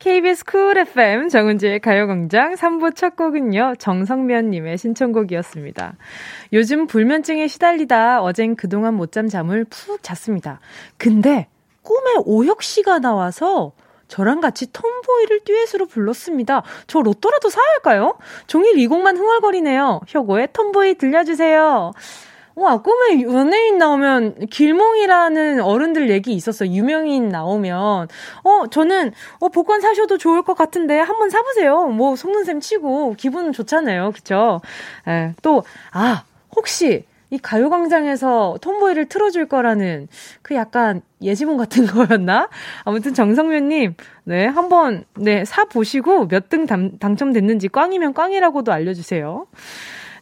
KBS 쿨 FM 정은지의 가요광장 3부 첫 곡은요, 정성면님의 신청곡이었습니다. 요즘 불면증에 시달리다 어젠 그동안 못 잠 잠을 푹 잤습니다. 근데 꿈에 오혁 씨가 나와서 저랑 같이 톰보이를 듀엣으로 불렀습니다. 저 로또라도 사야 할까요? 종일 이 곡만 흥얼거리네요. 혁오의 톰보이 들려주세요. 와, 꿈에 연예인 나오면 길몽이라는 어른들 얘기 있었어. 유명인 나오면. 어, 저는, 어, 복권 사셔도 좋을 것 같은데 한번 사 보세요. 뭐, 속는셈 치고 기분 좋잖아요. 그쵸? 예, 또, 아, 혹시 이 가요광장에서 톰보이를 틀어줄 거라는 그 약간 예지몽 같은 <laughs> 거였나? 아무튼 정성면님, 네, 한번, 네, 사보시고 몇 등 당첨됐는지 꽝이면 꽝이라고도 알려주세요.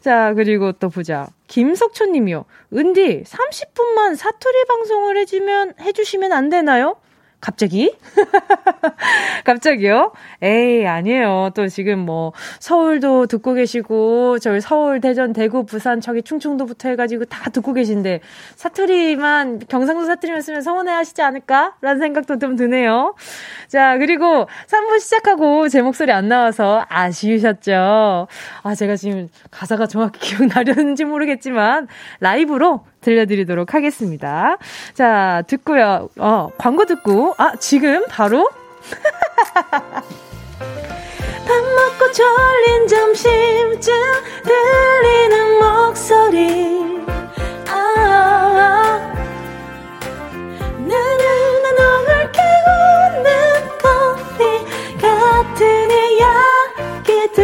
자, 그리고 또 보자. 김석촌 님이요. 은디, 30분만 사투리 방송을 해주면, 해주시면 안 되나요? 갑자기? <laughs> 갑자기요? 에이, 아니에요. 또 지금 뭐, 서울도 듣고 계시고, 저희 서울, 대전, 대구, 부산, 저기 충청도부터 해가지고 다 듣고 계신데, 사투리만, 경상도 사투리만 쓰면 서운해 하시지 않을까? 라는 생각도 좀 드네요. 자, 그리고 3부 시작하고 제 목소리 안 나와서 아쉬우셨죠? 아, 제가 지금 가사가 정확히 <laughs> 기억나려는지 모르겠지만, 라이브로 들려드리도록 하겠습니다. 자, 듣고요. 어, 광고 듣고, 아, 지금 바로? <laughs> 밥 먹고 졸린 점심쯤 들리는 목소리. 아, 나는 너를 깨우는 커피 같은 이야기들.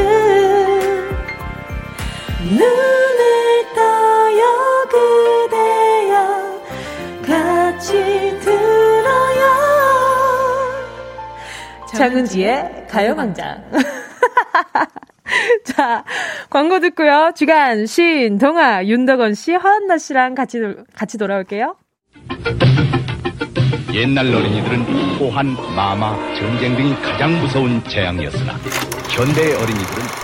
눈 장은지의 가요광장. <laughs> 자, 광고 듣고요. 주간, 신, 동아, 윤덕원 씨, 허한나 씨랑 같이, 같이 돌아올게요. 옛날 어린이들은 호환, 마마, 전쟁 등이 가장 무서운 재앙이었으나 현대의 어린이들은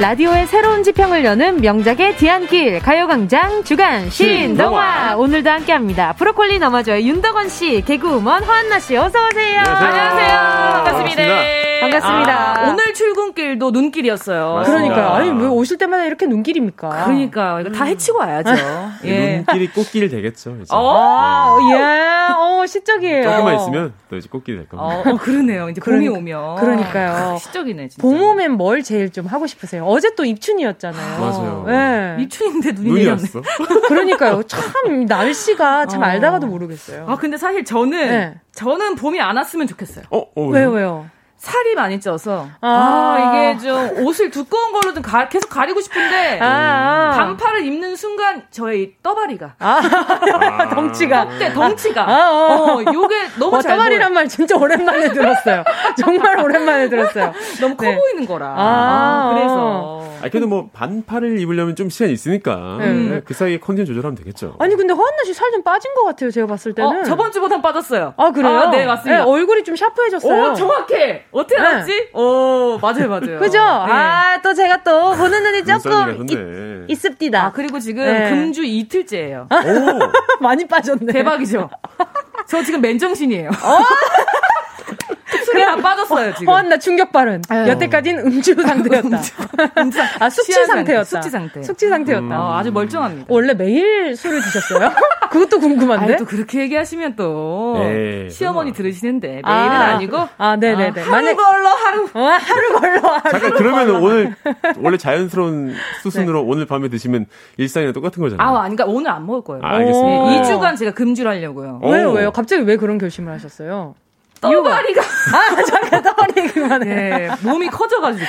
라디오의 새로운 지평을 여는 명작의 뒤안길 가요광장 주간 신동화 오늘도 함께합니다. 브로콜리 너마저의 윤덕원 씨, 개그우먼 허한나 씨 어서 오세요. 안녕하세요. 반갑습니다. 반갑습니다. 반갑습니다. 아, 오늘 출근길도 눈길이었어요. 맞습니다. 그러니까요. 아니 왜 오실 때마다 이렇게 눈길입니까? 그러니까 이거 다 해치고 와야죠. <laughs> 예. 눈길이 꽃길 되겠죠. 이제. 어, 네. 예. 어, 시적이에요. 조금만 있으면 또 이제 꽃길이 될 겁니다. 어, 그러네요. 이제 봄이 그러니까, 오면. 그러니까요. 시적이네. 진짜. 봄 오면 뭘 제일 좀 하고 싶으세요? 어제 또 입춘이었잖아요. 맞아요. 네. 입춘인데 눈이 내렸네. <laughs> 그러니까요. 참 날씨가 참 어. 알다가도 모르겠어요. 아 근데 사실 저는 네. 저는 봄이 안 왔으면 좋겠어요. 어, 어 왜요? 왜요? 살이 많이 쪄서 아, 아 이게 좀 옷을 두꺼운 걸로 좀 가, 계속 가리고 싶은데 아, 아. 반팔을 입는 순간 저의 떠바리가 아, <laughs> 덩치가 때 덩치가 아, 어. 어, 요게 너무 어, 떠바리란 말 진짜 오랜만에 들었어요. <laughs> 정말 오랜만에 들었어요. 너무 커 네. 보이는 거라. 아, 아, 그래서 아 그래도 뭐 반팔을 입으려면 좀 시간 있으니까 음. 네, 그 사이에 컨디션 조절하면 되겠죠. 아니 근데 허한나 씨 살 좀 빠진 것 같아요. 제가 봤을 때는 어, 저번 주보단 빠졌어요. 아 그래요? 네 맞습니다. 네, 얼굴이 좀 샤프해졌어요. 오 정확해. 어떻게 네. 알았지? 오, 맞아요, 맞아요. <laughs> 그죠? 네. 아, 또 제가 또 보는 눈이 조금 있, 있습니다. 아, 그리고 지금 네. 금주 이틀째예요. 오. <laughs> 많이 빠졌네. 대박이죠? 저 지금 맨정신이에요. 어? <laughs> 술이 다 빠졌어요, 지금. 허한나 충격 발언. 여태까지는 음주 상태였다. 음주, 아, 숙취 상태였다. 숙취 상태. 숙취 상태였다. 음. 아, 주 멀쩡합니다. 원래 매일 술을 드셨어요? <laughs> 그것도 궁금한데. 아니, 또 그렇게 얘기하시면 또 네, 시어머니 들으시는데 매일은 아, 니고 아, 네 네네. 아, 하루 만약... 걸러 하루. 어, 하루 걸러 하루. 잠깐 그러면 오늘 원래 자연스러운 수순으로 네. 오늘 밤에 드시면 일상이랑 똑같은 거잖아요. 아, 아니, 그러니까 오늘 안 먹을 거예요. 아, 알겠습니다. 2주간 제가 금주를 하려고요. 왜요, 왜요? 갑자기 왜 그런 결심을 하셨어요? 떠바리가 <laughs> 아 잠깐 떠바리 그만해. 네, 몸이 커져가지고.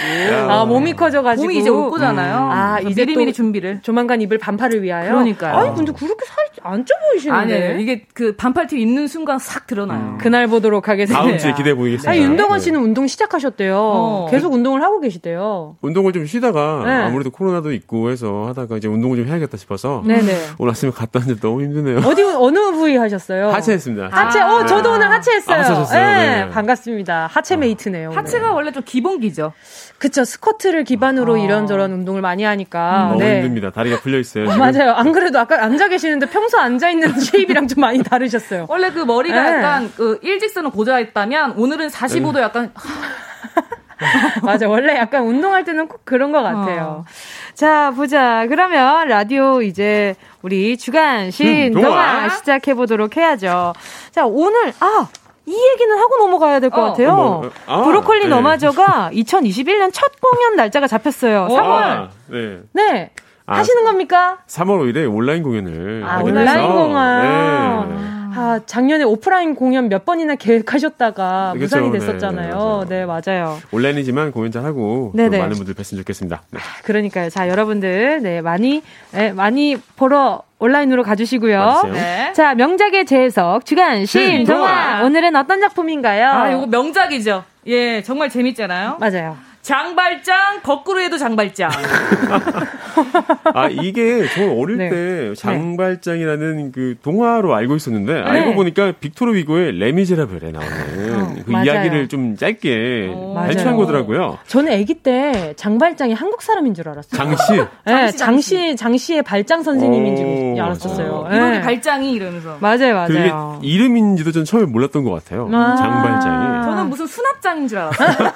아 몸이 커져가지고. 몸이 이제 올 거잖아요. 음. 아 이제 미리미리 준비를. 조만간 입을 반팔을 위하여. 그러니까요. 아니 근데 그렇게 살이 안 쪄 보이시는데. 아니에요. 이게 그 반팔 티 입는 순간 싹 드러나요. 음. 그날 보도록 하겠습니다. 다음 주에 기대해 보겠습니다. 아 윤동원 네. 씨는 네. 운동 시작하셨대요. 어. 계속 운동을 하고 계시대요. 운동을 좀 쉬다가 네. 아무래도 코로나도 있고 해서 하다가 이제 운동을 좀 해야겠다 싶어서. 네네. 오늘 아침에 갔다 왔는데 너무 힘드네요. 어디 어느 부위 하셨어요? 하체 했습니다. 하체. 아. 어 저도 오늘 하체 했어요. 아, 하셨어요. 네. 네. 반갑습니다. 하체 어. 메이트네요. 하체가 네. 원래 좀 기본기죠. 그쵸. 스쿼트를 기반으로 아. 이런저런 운동을 많이 하니까. 음, 너무 네. 힘듭니다. 다리가 풀려 있어요. 어, 맞아요. 안 그래도 아까 앉아 계시는데 평소 앉아 있는 <laughs> shape이랑 좀 많이 다르셨어요. 원래 그 머리가 네. 약간 그 일직선을 고정했다면 오늘은 45도 약간 <laughs> 맞아. 원래 약간 운동할 때는 꼭 그런 것 같아요. 어. 자, 보자. 그러면 라디오 이제 우리 주간 신동화 음, 시작해 보도록 해야죠. 자, 오늘 아 이 얘기는 하고 넘어가야 될것 어. 같아요. 뭐, 아, 브로콜리 네. 너마저가 <laughs> 2021년 첫 공연 날짜가 잡혔어요. 3월. 아, 네. 네. 아, 하시는 겁니까? 3월 5일에 온라인 공연을 아, 온라인 공연. 네. 아, 작년에 오프라인 공연 몇 번이나 계획하셨다가 그렇죠. 무산이 네, 됐었잖아요. 네, 네, 맞아요. 온라인이지만 공연 잘 하고 많은 분들 뵀으면 좋겠습니다. 네. 아, 그러니까요. 자, 여러분들 네, 많이 네, 많이 보러 온라인으로 가주시고요. 네. 자, 명작의 재해석 주간 신동화 오늘은 어떤 작품인가요? 아, 이거 명작이죠. 예, 정말 재밌잖아요. 맞아요. 장발장 거꾸로 해도 장발장. <laughs> <laughs> 아 이게 저 어릴 네. 때 네. 장발장이라는 그 동화로 알고 있었는데 네. 알고 보니까 빅토르 위고의 레미제라블에 나오는 어, 그 맞아요. 이야기를 좀 짧게 오, 발췌한 거더라고요. 저는 아기 때 장발장이 한국 사람인 줄 알았어요. 장씨? 네, 장씨 장씨의 발장 선생님인 줄 알았었어요. 네. 이번에 발장이 이러면서. 맞아요, 맞아요. 이름인지도 전 처음에 몰랐던 것 같아요. 아~ 장발장이. 저는 무슨 수납장인 줄 알았어요. <laughs>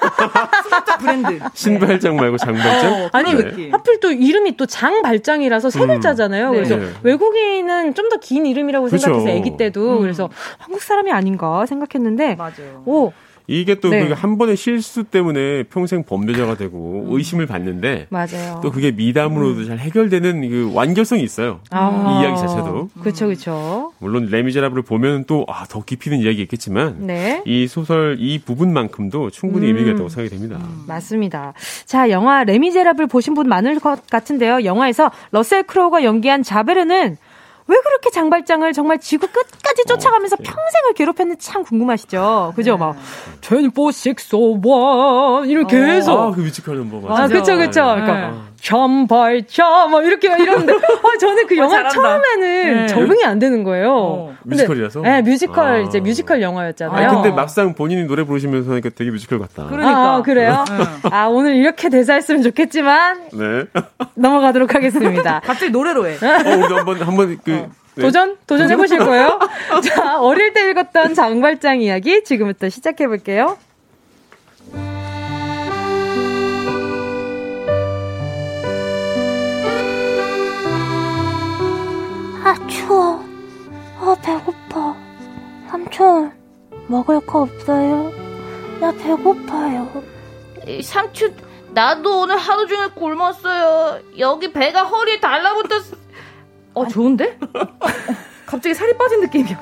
수납장 브랜드. 신발장 말고 장발장? 어, 아니, 네. 하필 또 이름 이 또 장 발장이라서 세 음. 글자잖아요. 음. 그래서 네. 외국인은 좀 더 긴 이름이라고 그렇죠. 생각해서 아기 때도 음. 그래서 한국 사람이 아닌가 생각했는데 맞아요. 오, 이게 또한 네. 번의 실수 때문에 평생 범죄자가 되고 음. 의심을 받는데 맞아요. 또 그게 미담으로도 음. 잘 해결되는 그 완결성이 있어요. 아. 이 이야기 자체도. 그렇죠, 그렇죠. 물론 레미제라블을 보면 또더 아, 깊이 있는 이야기 있겠지만 네. 이 소설 이 부분만큼도 충분히 음. 의미가 있다고 생각이 됩니다. 음. 맞습니다. 자, 영화 레미제라블 보신 분 많을 것 같은데요. 영화에서 러셀 크로우가 연기한 자베르는 왜 그렇게 장발장을 정말 지구 끝까지 쫓아가면서 어, 평생을 괴롭혔는지 참 궁금하시죠? 그죠? 네. 막, 2461 이렇게 해서. 아, 그 뮤지컬 넘버 맞아. 아, 그쵸, 그쵸. 네. 그러니까, 장발장, 막 이렇게 이러는데, <laughs> 아, 저는 그 어, 영화 어, 처음에는 네. 적응이 안 되는 거예요. 어. 뮤지컬이라서? 네, 뮤지컬, 아. 이제 뮤지컬 영화였잖아요. 아, 근데 막상 본인이 노래 부르시면서 하니까 되게 뮤지컬 같다. 그러니까. 아, 그래요? 네. 아, 오늘 이렇게 대사했으면 좋겠지만. 네. <laughs> 넘어가도록 하겠습니다. <laughs> 갑자기 노래로 해. 어, 우리 한번, 한번 그, 어. 네. 도전? 도전해보실 거예요? 자, 어릴 때 읽었던 장발장 이야기 지금부터 시작해볼게요. 아, 추워. 아, 배고파. 삼촌, 먹을 거 없어요? 나 배고파요. 삼촌, 나도 오늘 하루 종일 굶었어요. 여기 배가 허리에 달라붙었어. 어, 좋은데? <laughs> 갑자기 살이 빠진 느낌이야.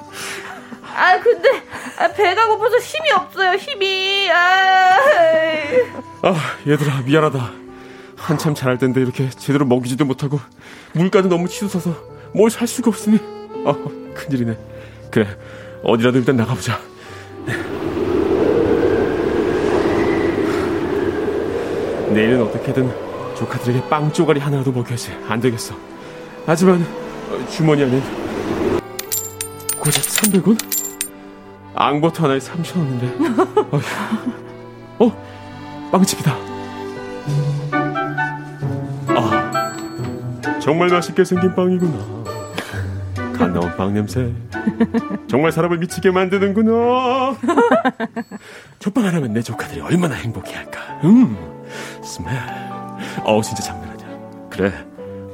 아, 근데 아, 배가 고파서 힘이 없어요. 힘이. 아, 아 얘들아 미안하다. 한참 잘할 텐데 이렇게 제대로 먹이지도 못하고 물가도 너무 치솟아서 뭘 살 수가 없으니. 아, 큰일이네. 그래, 어디라도 일단 나가보자. 내일은 어떻게든 조카들에게 빵 쪼가리 하나라도 먹여야지. 안 되겠어. 하지만 주머니 안에 고작 300원? 앙버터 하나에 3,000원인데. 어? 빵집이다. 아, 정말 맛있게 생긴 빵이구나. 간 나온 빵 냄새. 정말 사람을 미치게 만드는구나. 첫빵 하나면 내 조카들이 얼마나 행복해할까. 음, 스멜. 어우, 진짜 장난 아니야. 그래,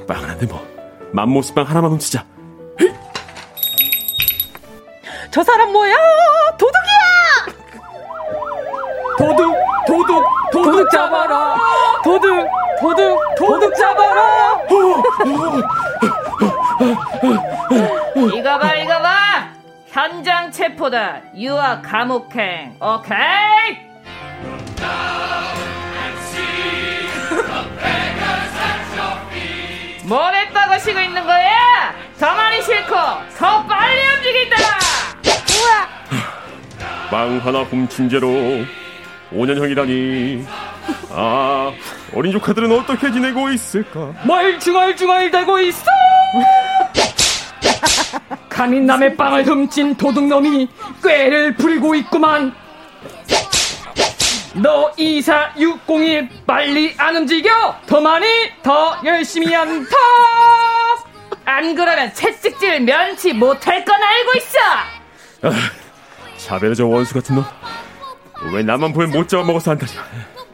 빵 하나인데 뭐. 맘모스 빵 하나만 훔치자. 저 사람 뭐야? 도둑이야! 도둑, 도둑, 도둑 잡아라! 도둑, 도둑, 도둑 잡아라! 이거 봐, 이거 봐! 현장 체포다. 유아 감옥행. 오케이? 뭘 했다고 쉬고 있는 거야? 더 많이 싫고 더 빨리 움직인다! 우와! 빵 하나 훔친 죄로 5년형이라니 아 어린 조카들은 어떻게 지내고 있을까 멀중얼중얼 대고 있어 <laughs> 감히 남의 빵을 훔친 도둑놈이 꾀를 부리고 있구만. 너 2460이 빨리 안 움직여! 더 많이 더 열심히 한다 안 그러면 채찍질 면치 못할 건 알고 있어! 아, 자베르저 원수 같은 놈. 왜 나만 보면 못 잡아먹어서 한다냐?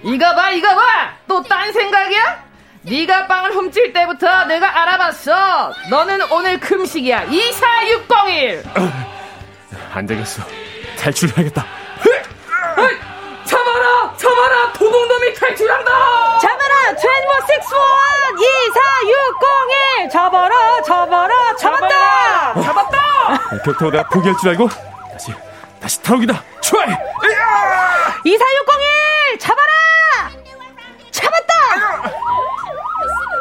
이거 봐 이거 봐 또 딴 생각이야? 네가 빵을 훔칠 때부터 내가 알아봤어 너는 오늘 금식이야 24601 아, 안 되겠어 탈출해야겠다 잡아라! 잡아라! 도둑놈이 탈출한다! 잡아라! 트랜버 61 2461 잡아라! 잡아라! 잡았다! 잡았다! 격투 내가 포기할 줄 알고 다시 다시 타오기다! 트라이! 24601 잡아라! 잡았다!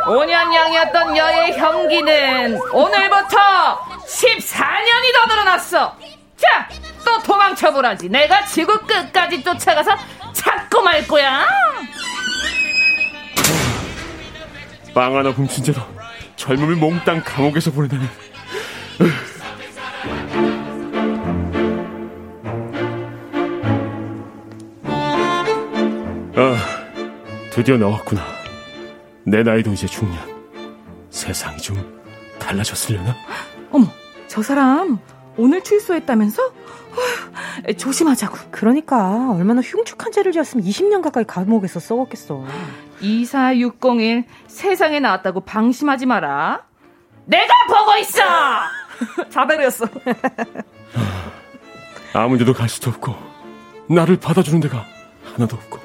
5년 양이었던 여의 형기는 오늘부터 14년이 더 늘어났어! 자! 또 도망쳐보라지. 내가 지구 끝까지 쫓아가서 찾고 말 거야. 빵 하나 훔친 채로 젊음을 몽땅 감옥에서 보내다니. 아, 드디어 나왔구나. 내 나이도 이제 중년. 세상이 좀 달라졌으려나? 어머, 저 사람 오늘 출소했다면서? 어휴, 조심하자고. 그러니까 얼마나 흉측한 죄를 지었으면 20년 가까이 감옥에서 썩었겠어. 24601 세상에 나왔다고 방심하지 마라. 내가 보고 있어. <laughs> 자베르였어. 아무 데도 갈 수도 없고 나를 받아주는 데가 하나도 없고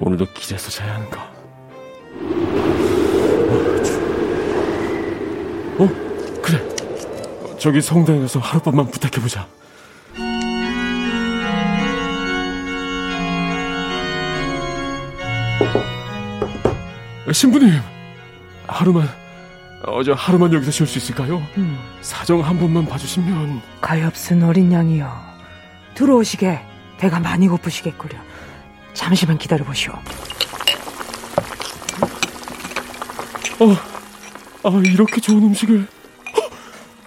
오늘도 기자에서 자야 하는가? 어, 그래. 저기 성당에 가서 하룻밤만 부탁해보자. 신부님, 하루만, 어, 저 하루만 여기서 쉴 수 있을까요? 음. 사정 한 번만 봐주시면. 가엾은 어린 양이여. 들어오시게 배가 많이 고프시겠구려. 잠시만 기다려보시오. 어, 아, 이렇게 좋은 음식을.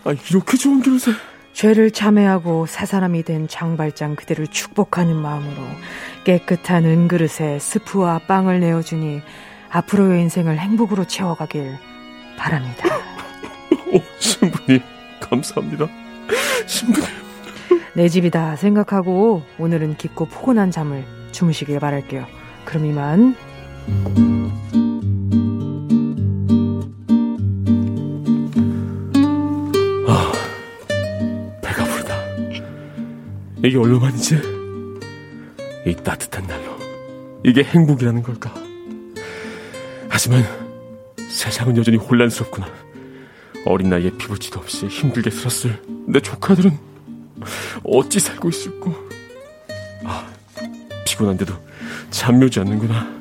아, 이렇게 좋은 그릇에. 죄를 참회하고 새 사람이 된 장발장 그대를 축복하는 마음으로 깨끗한 은그릇에 스프와 빵을 내어주니 앞으로의 인생을 행복으로 채워가길 바랍니다. 오, 신부님, 감사합니다. 신부님. 내 집이다 생각하고 오늘은 깊고 포근한 잠을 주무시길 바랄게요. 그럼 이만. 이게 얼마만이지? 이 따뜻한 날로. 이게 행복이라는 걸까? 하지만 세상은 여전히 혼란스럽구나. 어린 나이에 피부치도 없이 힘들게 살았을 내 조카들은 어찌 살고 있을까? 아, 피곤한데도 잠묘지 않는구나.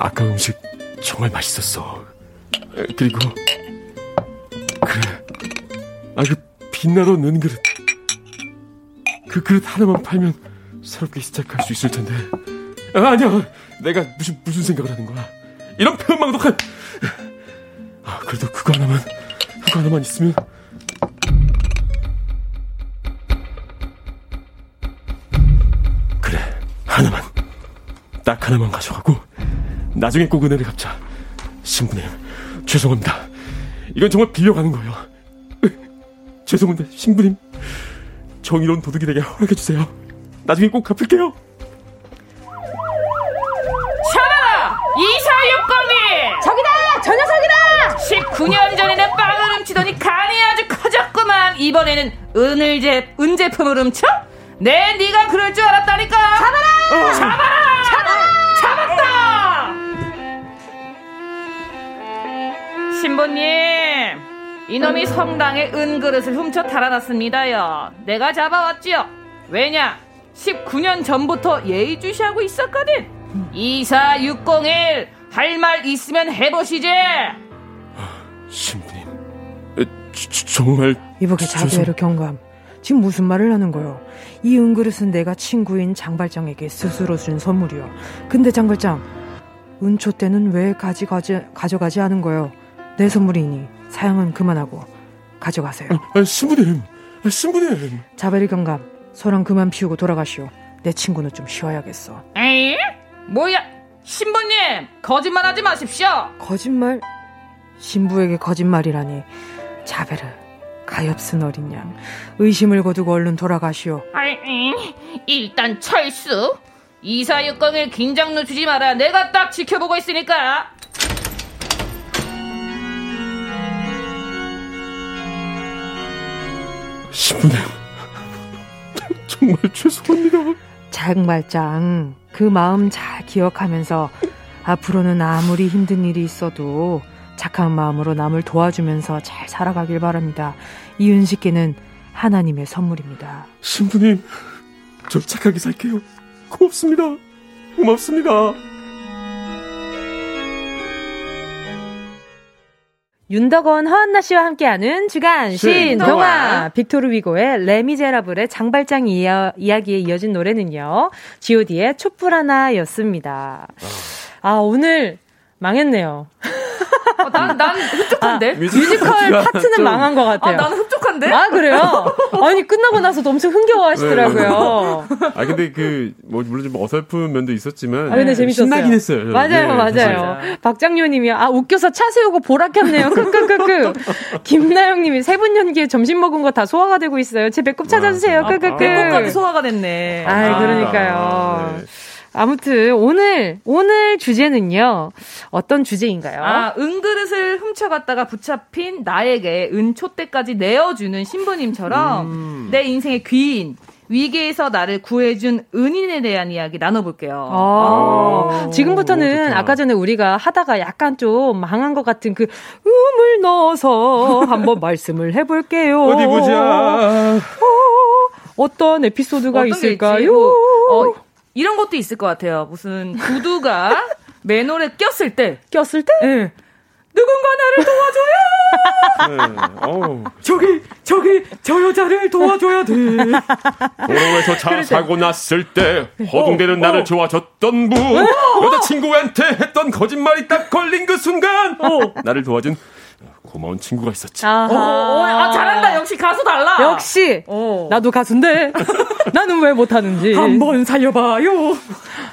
아까 음식 정말 맛있었어. 그리고 그래, 아그 빛나던 는 그릇. 그 그릇 하나만 팔면 새롭게 시작할 수 있을 텐데. 아, 아니야, 내가 무슨 무슨 생각을 하는 거야? 이런 표현망독한. 아, 그래도 그거 하나만, 그거 하나만 있으면. 그래, 하나만. 딱 하나만 가져가고, 나중에 꼭 은혜를 갚자. 신부님, 죄송합니다. 이건 정말 빌려가는 거예요. <laughs> 죄송합니다, 신부님. 정의로운 도둑이 되게 허락해주세요. 나중에 꼭 갚을게요. 2460이! 저기다! 저 녀석이다! 19년 전에는 빵을 훔치더니 간이 아주 커졌구만. 이번에는 은을 제, 은제품을 훔쳐? 내 네가 그럴 줄 알았다니까. 잡아라! 어. 잡아라! 잡아라! 잡았다! 신부님, 이놈이 성당에 은그릇을 훔쳐 달아났습니다요. 내가 잡아왔지요. 왜냐? 19년 전부터 예의주시하고 있었거든. 24601, 할 말 있으면 해보시지! 신부님, 저, 정말. 이보게 자비에르 경감. 지금 무슨 말을 하는 거요? 이 은그릇은 내가 친구인 장발장에게 스스로 준 선물이요. 근데 장발장, 은초 때는 왜 가져가지, 가져가지 않은 거요? 내 선물이니 사양은 그만하고 가져가세요. 아, 신부님, 아, 신부님. 자베르 경감, 소랑 그만 피우고 돌아가시오. 내 친구는 좀 쉬어야겠어. 에이? 뭐야? 신부님, 거짓말하지 마십시오. 거짓말? 신부에게 거짓말이라니. 자베르, 가엾은 어린 양. 의심을 거두고 얼른 돌아가시오. 아이, 일단 철수. 이사육광을 긴장 놓치지 마라. 내가 딱 지켜보고 있으니까. 신부님, <laughs> 정말 죄송합니다. 장발장, 그 마음 잘 기억하면서 앞으로는 아무리 힘든 일이 있어도 착한 마음으로 남을 도와주면서 잘 살아가길 바랍니다. 이 은식기는 하나님의 선물입니다. 신부님, 저 착하게 살게요. 고맙습니다. 고맙습니다. 윤덕원, 허한나 씨와 함께하는 주간 신동화 빅토르 위고의 레미제라블의 장발장 이야, 이야기에 이어진 노래는요. god의 촛불 하나였습니다. 아, 오늘 망했네요. 어, 난, 난 흡족한데? 아, 뮤지컬 파트는 망한 것 같아요. 아, 나는 흡족한데? 아, 그래요? 아니, 끝나고 나서도 엄청 흥겨워 하시더라고요. 네. 아, 근데 그, 뭐, 물론 좀 어설픈 면도 있었지만. 아, 근데 재밌었어요. 신나긴 했어요. 맞아요, 네, 맞아요. 박장료 님이, 아, 웃겨서 차 세우고 보라켰네요. 크크크크. <laughs> 김나영 님이 세 분 연기에 점심 먹은 거 다 소화가 되고 있어요. 제 배꼽 찾아주세요. 아, 크크크. 배꼽까지 소화가 됐네. 아, 그러니까요. 네. 아무튼 오늘 오늘 주제는요. 어떤 주제인가요? 아, 은그릇을 훔쳐갔다가 붙잡힌 나에게 은초대까지 내어주는 신부님처럼 음. 내 인생의 귀인 위기에서 나를 구해준 은인에 대한 이야기 나눠볼게요. 아, 지금부터는 아까 전에 우리가 하다가 약간 좀 망한 것 같은 그 음을 넣어서 <laughs> 한번 말씀을 해볼게요. 어디 보자. 어, 떤 에피소드가 어떤 있을까요? 뭐, 어, 이런 것도 있을 것 같아요. 무슨 구두가 <laughs> 맨홀에 꼈을 때. 꼈을 때? 네. 누군가 나를 도와줘요! 네. 저기, 저기, 저 여자를 도와줘야 돼. 도로에서 차 사고 났을 때, 허둥대는 어, 나를 어. 좋아줬던 분, 어. 여자친구한테 했던 거짓말이 딱 걸린 그 순간, 어. 나를 도와준 고마운 친구가 있었지. 아, 아, 잘한다. 역시 가수 달라. 역시. 어. 나도 가수인데 <laughs> 나는 왜 못하는지. 한번 살려봐요.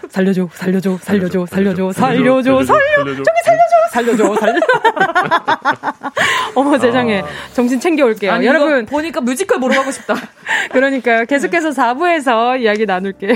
살려줘, 살려줘, 살려줘, 살려줘, 살려줘, 살려. 저기 살려줘, 살려줘, <laughs> 살려. <laughs> 어머 세상에 아. 정신 챙겨 올게요. 아니, 여러분 보니까 뮤지컬 보러 가고 싶다. 그러니까요. 계속해서 4부에서 이야기 나눌게요.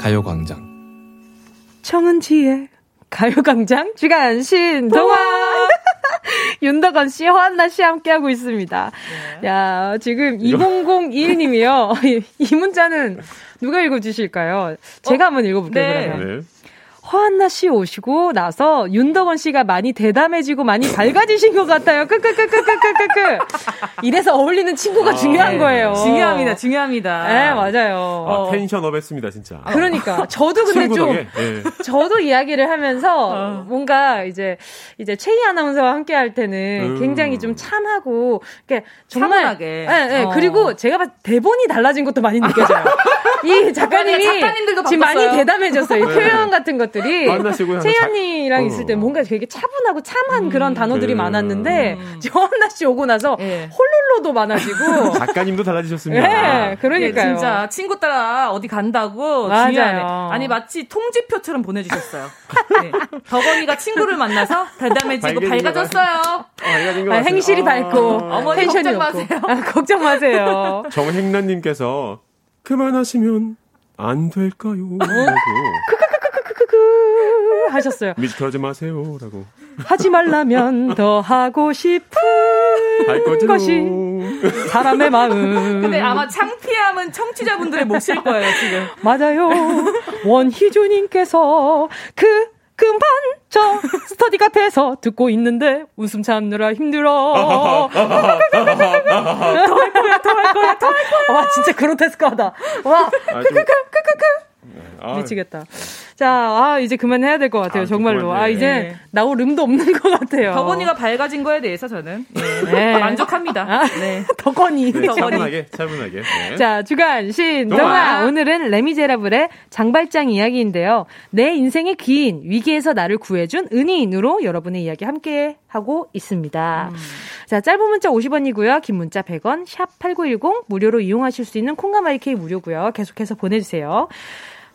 가요광장. 청은지의 가요광장 주간 신동화 <laughs> 윤덕원 씨, 허한나 씨 함께하고 있습니다. 네. 야, 지금 2001님이요. <laughs> 이 문자는 누가 읽어주실까요? 제가 어? 한번 읽어볼게요, 네. 그러면. 네. 허한나 씨 오시고 나서 윤덕원 씨가 많이 대담해지고 많이 밝아지신 것 같아요. 끄끄끄끄끄끄끄. 이래서 어울리는 친구가 아, 중요한 네. 거예요. 중요합니다, 중요합니다. 네, 맞아요. 아, 텐션업 했습니다, 진짜. 그러니까. 아, 저도 근데 좀, 네. 저도 이야기를 하면서 어. 뭔가 이제, 이제 최희 아나운서와 함께 할 때는 음. 굉장히 좀 참하고, 그러니까 정말. 참하게. 네, 네. 어. 그리고 제가 봤 대본이 달라진 것도 많이 느껴져요. <laughs> 이 작가님이 작가님들도 지금 많이 대담해졌어요. 네. 표현 같은 것들. 단어들이 채연이랑 어. 있을 때 뭔가 되게 차분하고 참한 음, 그런 단어들이 네. 많았는데 조한나 씨 오고 나서 네. 홀룰로도 많아지고 <laughs> 작가님도 달라지셨습니다. 네, 그러니까요. 네, 진짜 친구 따라 어디 간다고. 중요하네. 아니 마치 통지표처럼 보내주셨어요. 네. 덕원이가 친구를 만나서 대담해지고 밝아졌어요. 아, 행실이 밝고 어. 어머니 걱정 마세요. 아, 걱정 마세요. <laughs> 정행란님께서 그만하시면 안 될까요? 라고. 하셨어요. 뮤지컬 하지 마세요라고. 하지 말라면 더 하고 싶은 것이 사람의 마음. 근데 아마 창피함은 청취자분들의 몫일 거예요 지금. 맞아요. 원희주님께서 그 금반 저 스터디 카페에서 듣고 있는데 웃음 참느라 힘들어. 더 할 거야, 더 할 거야, 더 할 거야. 와 진짜 그로테스크하다. 와 크크크 크크크. 아, 미치겠다. 자, 아, 이제 그만해야 될 것 같아요, 아, 정말로. 아, 이제 네. 나올 음도 없는 것 같아요. 덕원이가 밝아진 거에 대해서 저는 네. 네. 만족합니다. 아, 네. <laughs> 덕원이. 네, 차분하게, 차분하게. 네. 자, 주간 신동아. 오늘은 레미제라블의 장발장 이야기인데요. 내 인생의 긴 위기에서 나를 구해준 은희인으로 여러분의 이야기 함께 하고 있습니다. 음. 자, 짧은 문자 50원이고요. 긴 문자 100원, 샵 8910 무료로 이용하실 수 있는 콩가마이케이 무료고요. 계속해서 보내주세요.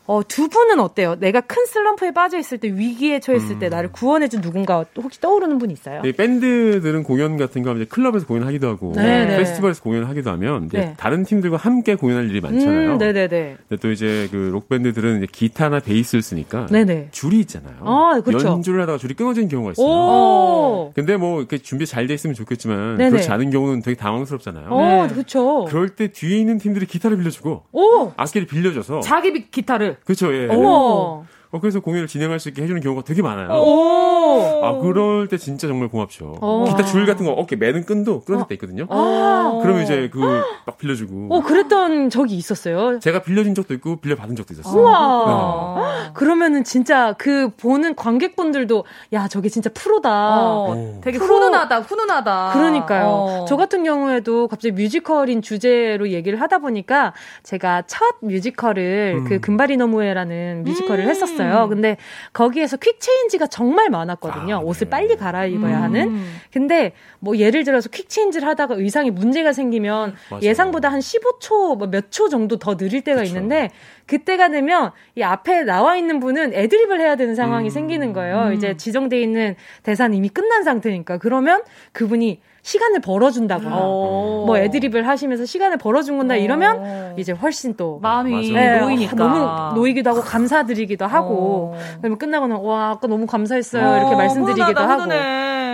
어, 두 분은 어때요? 내가 큰 슬럼프에 빠져 있을 때 위기에 처했을 음. 때 나를 구원해준 누군가 혹시 떠오르는 분 있어요? 네, 밴드들은 공연 같은 거 이제 클럽에서 공연하기도 하고 네, 네. 페스티벌에서 공연을 하기도 하면 이제 네. 다른 팀들과 함께 공연할 일이 많잖아요. 음, 네네네. 근데 또 이제 그록 밴드들은 이제 기타나 베이스를 쓰니까 네네. 줄이 있잖아요. 아, 그렇죠. 연주를 하다가 줄이 끊어지는 경우가 있어요. 오. 근데 뭐 이렇게 준비 잘 돼 있으면 좋겠지만 네네. 그렇지 않은 경우는 되게 당황스럽잖아요. 어, 그렇죠. 그럴 때 뒤에 있는 팀들이 기타를 빌려주고 오. 악기를 빌려줘서 자기 기타를 그렇죠. 예. 오. 어, 그래서 공연을 진행할 수 있게 해주는 경우가 되게 많아요. 오. 아, 그럴 때 진짜 정말 고맙죠. 오. 기타 줄 같은 거 어깨 매는 끈도 끊어질 때 있거든요. 아. 그러면 이제 그 막 빌려주고. 어, 그랬던 적이 있었어요. 제가 빌려준 적도 있고 빌려받은 적도 있었어요. 우와. 네. 그러면은 진짜 그 보는 관객분들도 야, 저게 진짜 프로다. 어, 되게 프로. 훈훈하다, 훈훈하다. 그러니까요. 어. 저 같은 경우에도 갑자기 뮤지컬인 주제로 얘기를 하다 보니까 제가 첫 뮤지컬을 음. 그 금발이 너무해라는 뮤지컬을 음. 했었어요. 있어요. 음. 근데 거기에서 quick change가 정말 많았거든요. 아, 옷을 빨리 갈아입어야 음. 하는. 근데 뭐 예를 들어서 quick change를 하다가 의상에 문제가 생기면 맞아요. 예상보다 한 15초, 뭐 몇 초 정도 더 느릴 때가 그쵸. 있는데 그때가 되면 이 앞에 나와 있는 분은 애드립을 해야 되는 상황이 음. 생기는 거예요. 이제 음. 지정돼 있는 대사는 이미 끝난 상태니까. 그러면 그분이 시간을 벌어준다거나 어. 뭐 애드립을 하시면서 시간을 벌어준 건다 이러면 어. 이제 훨씬 또 마음이 네, 놓이니까 너무 놓이기도 하고 감사드리기도 하고 어. 그러면 끝나고는 와 아까 너무 감사했어요 이렇게 말씀드리기도 하고.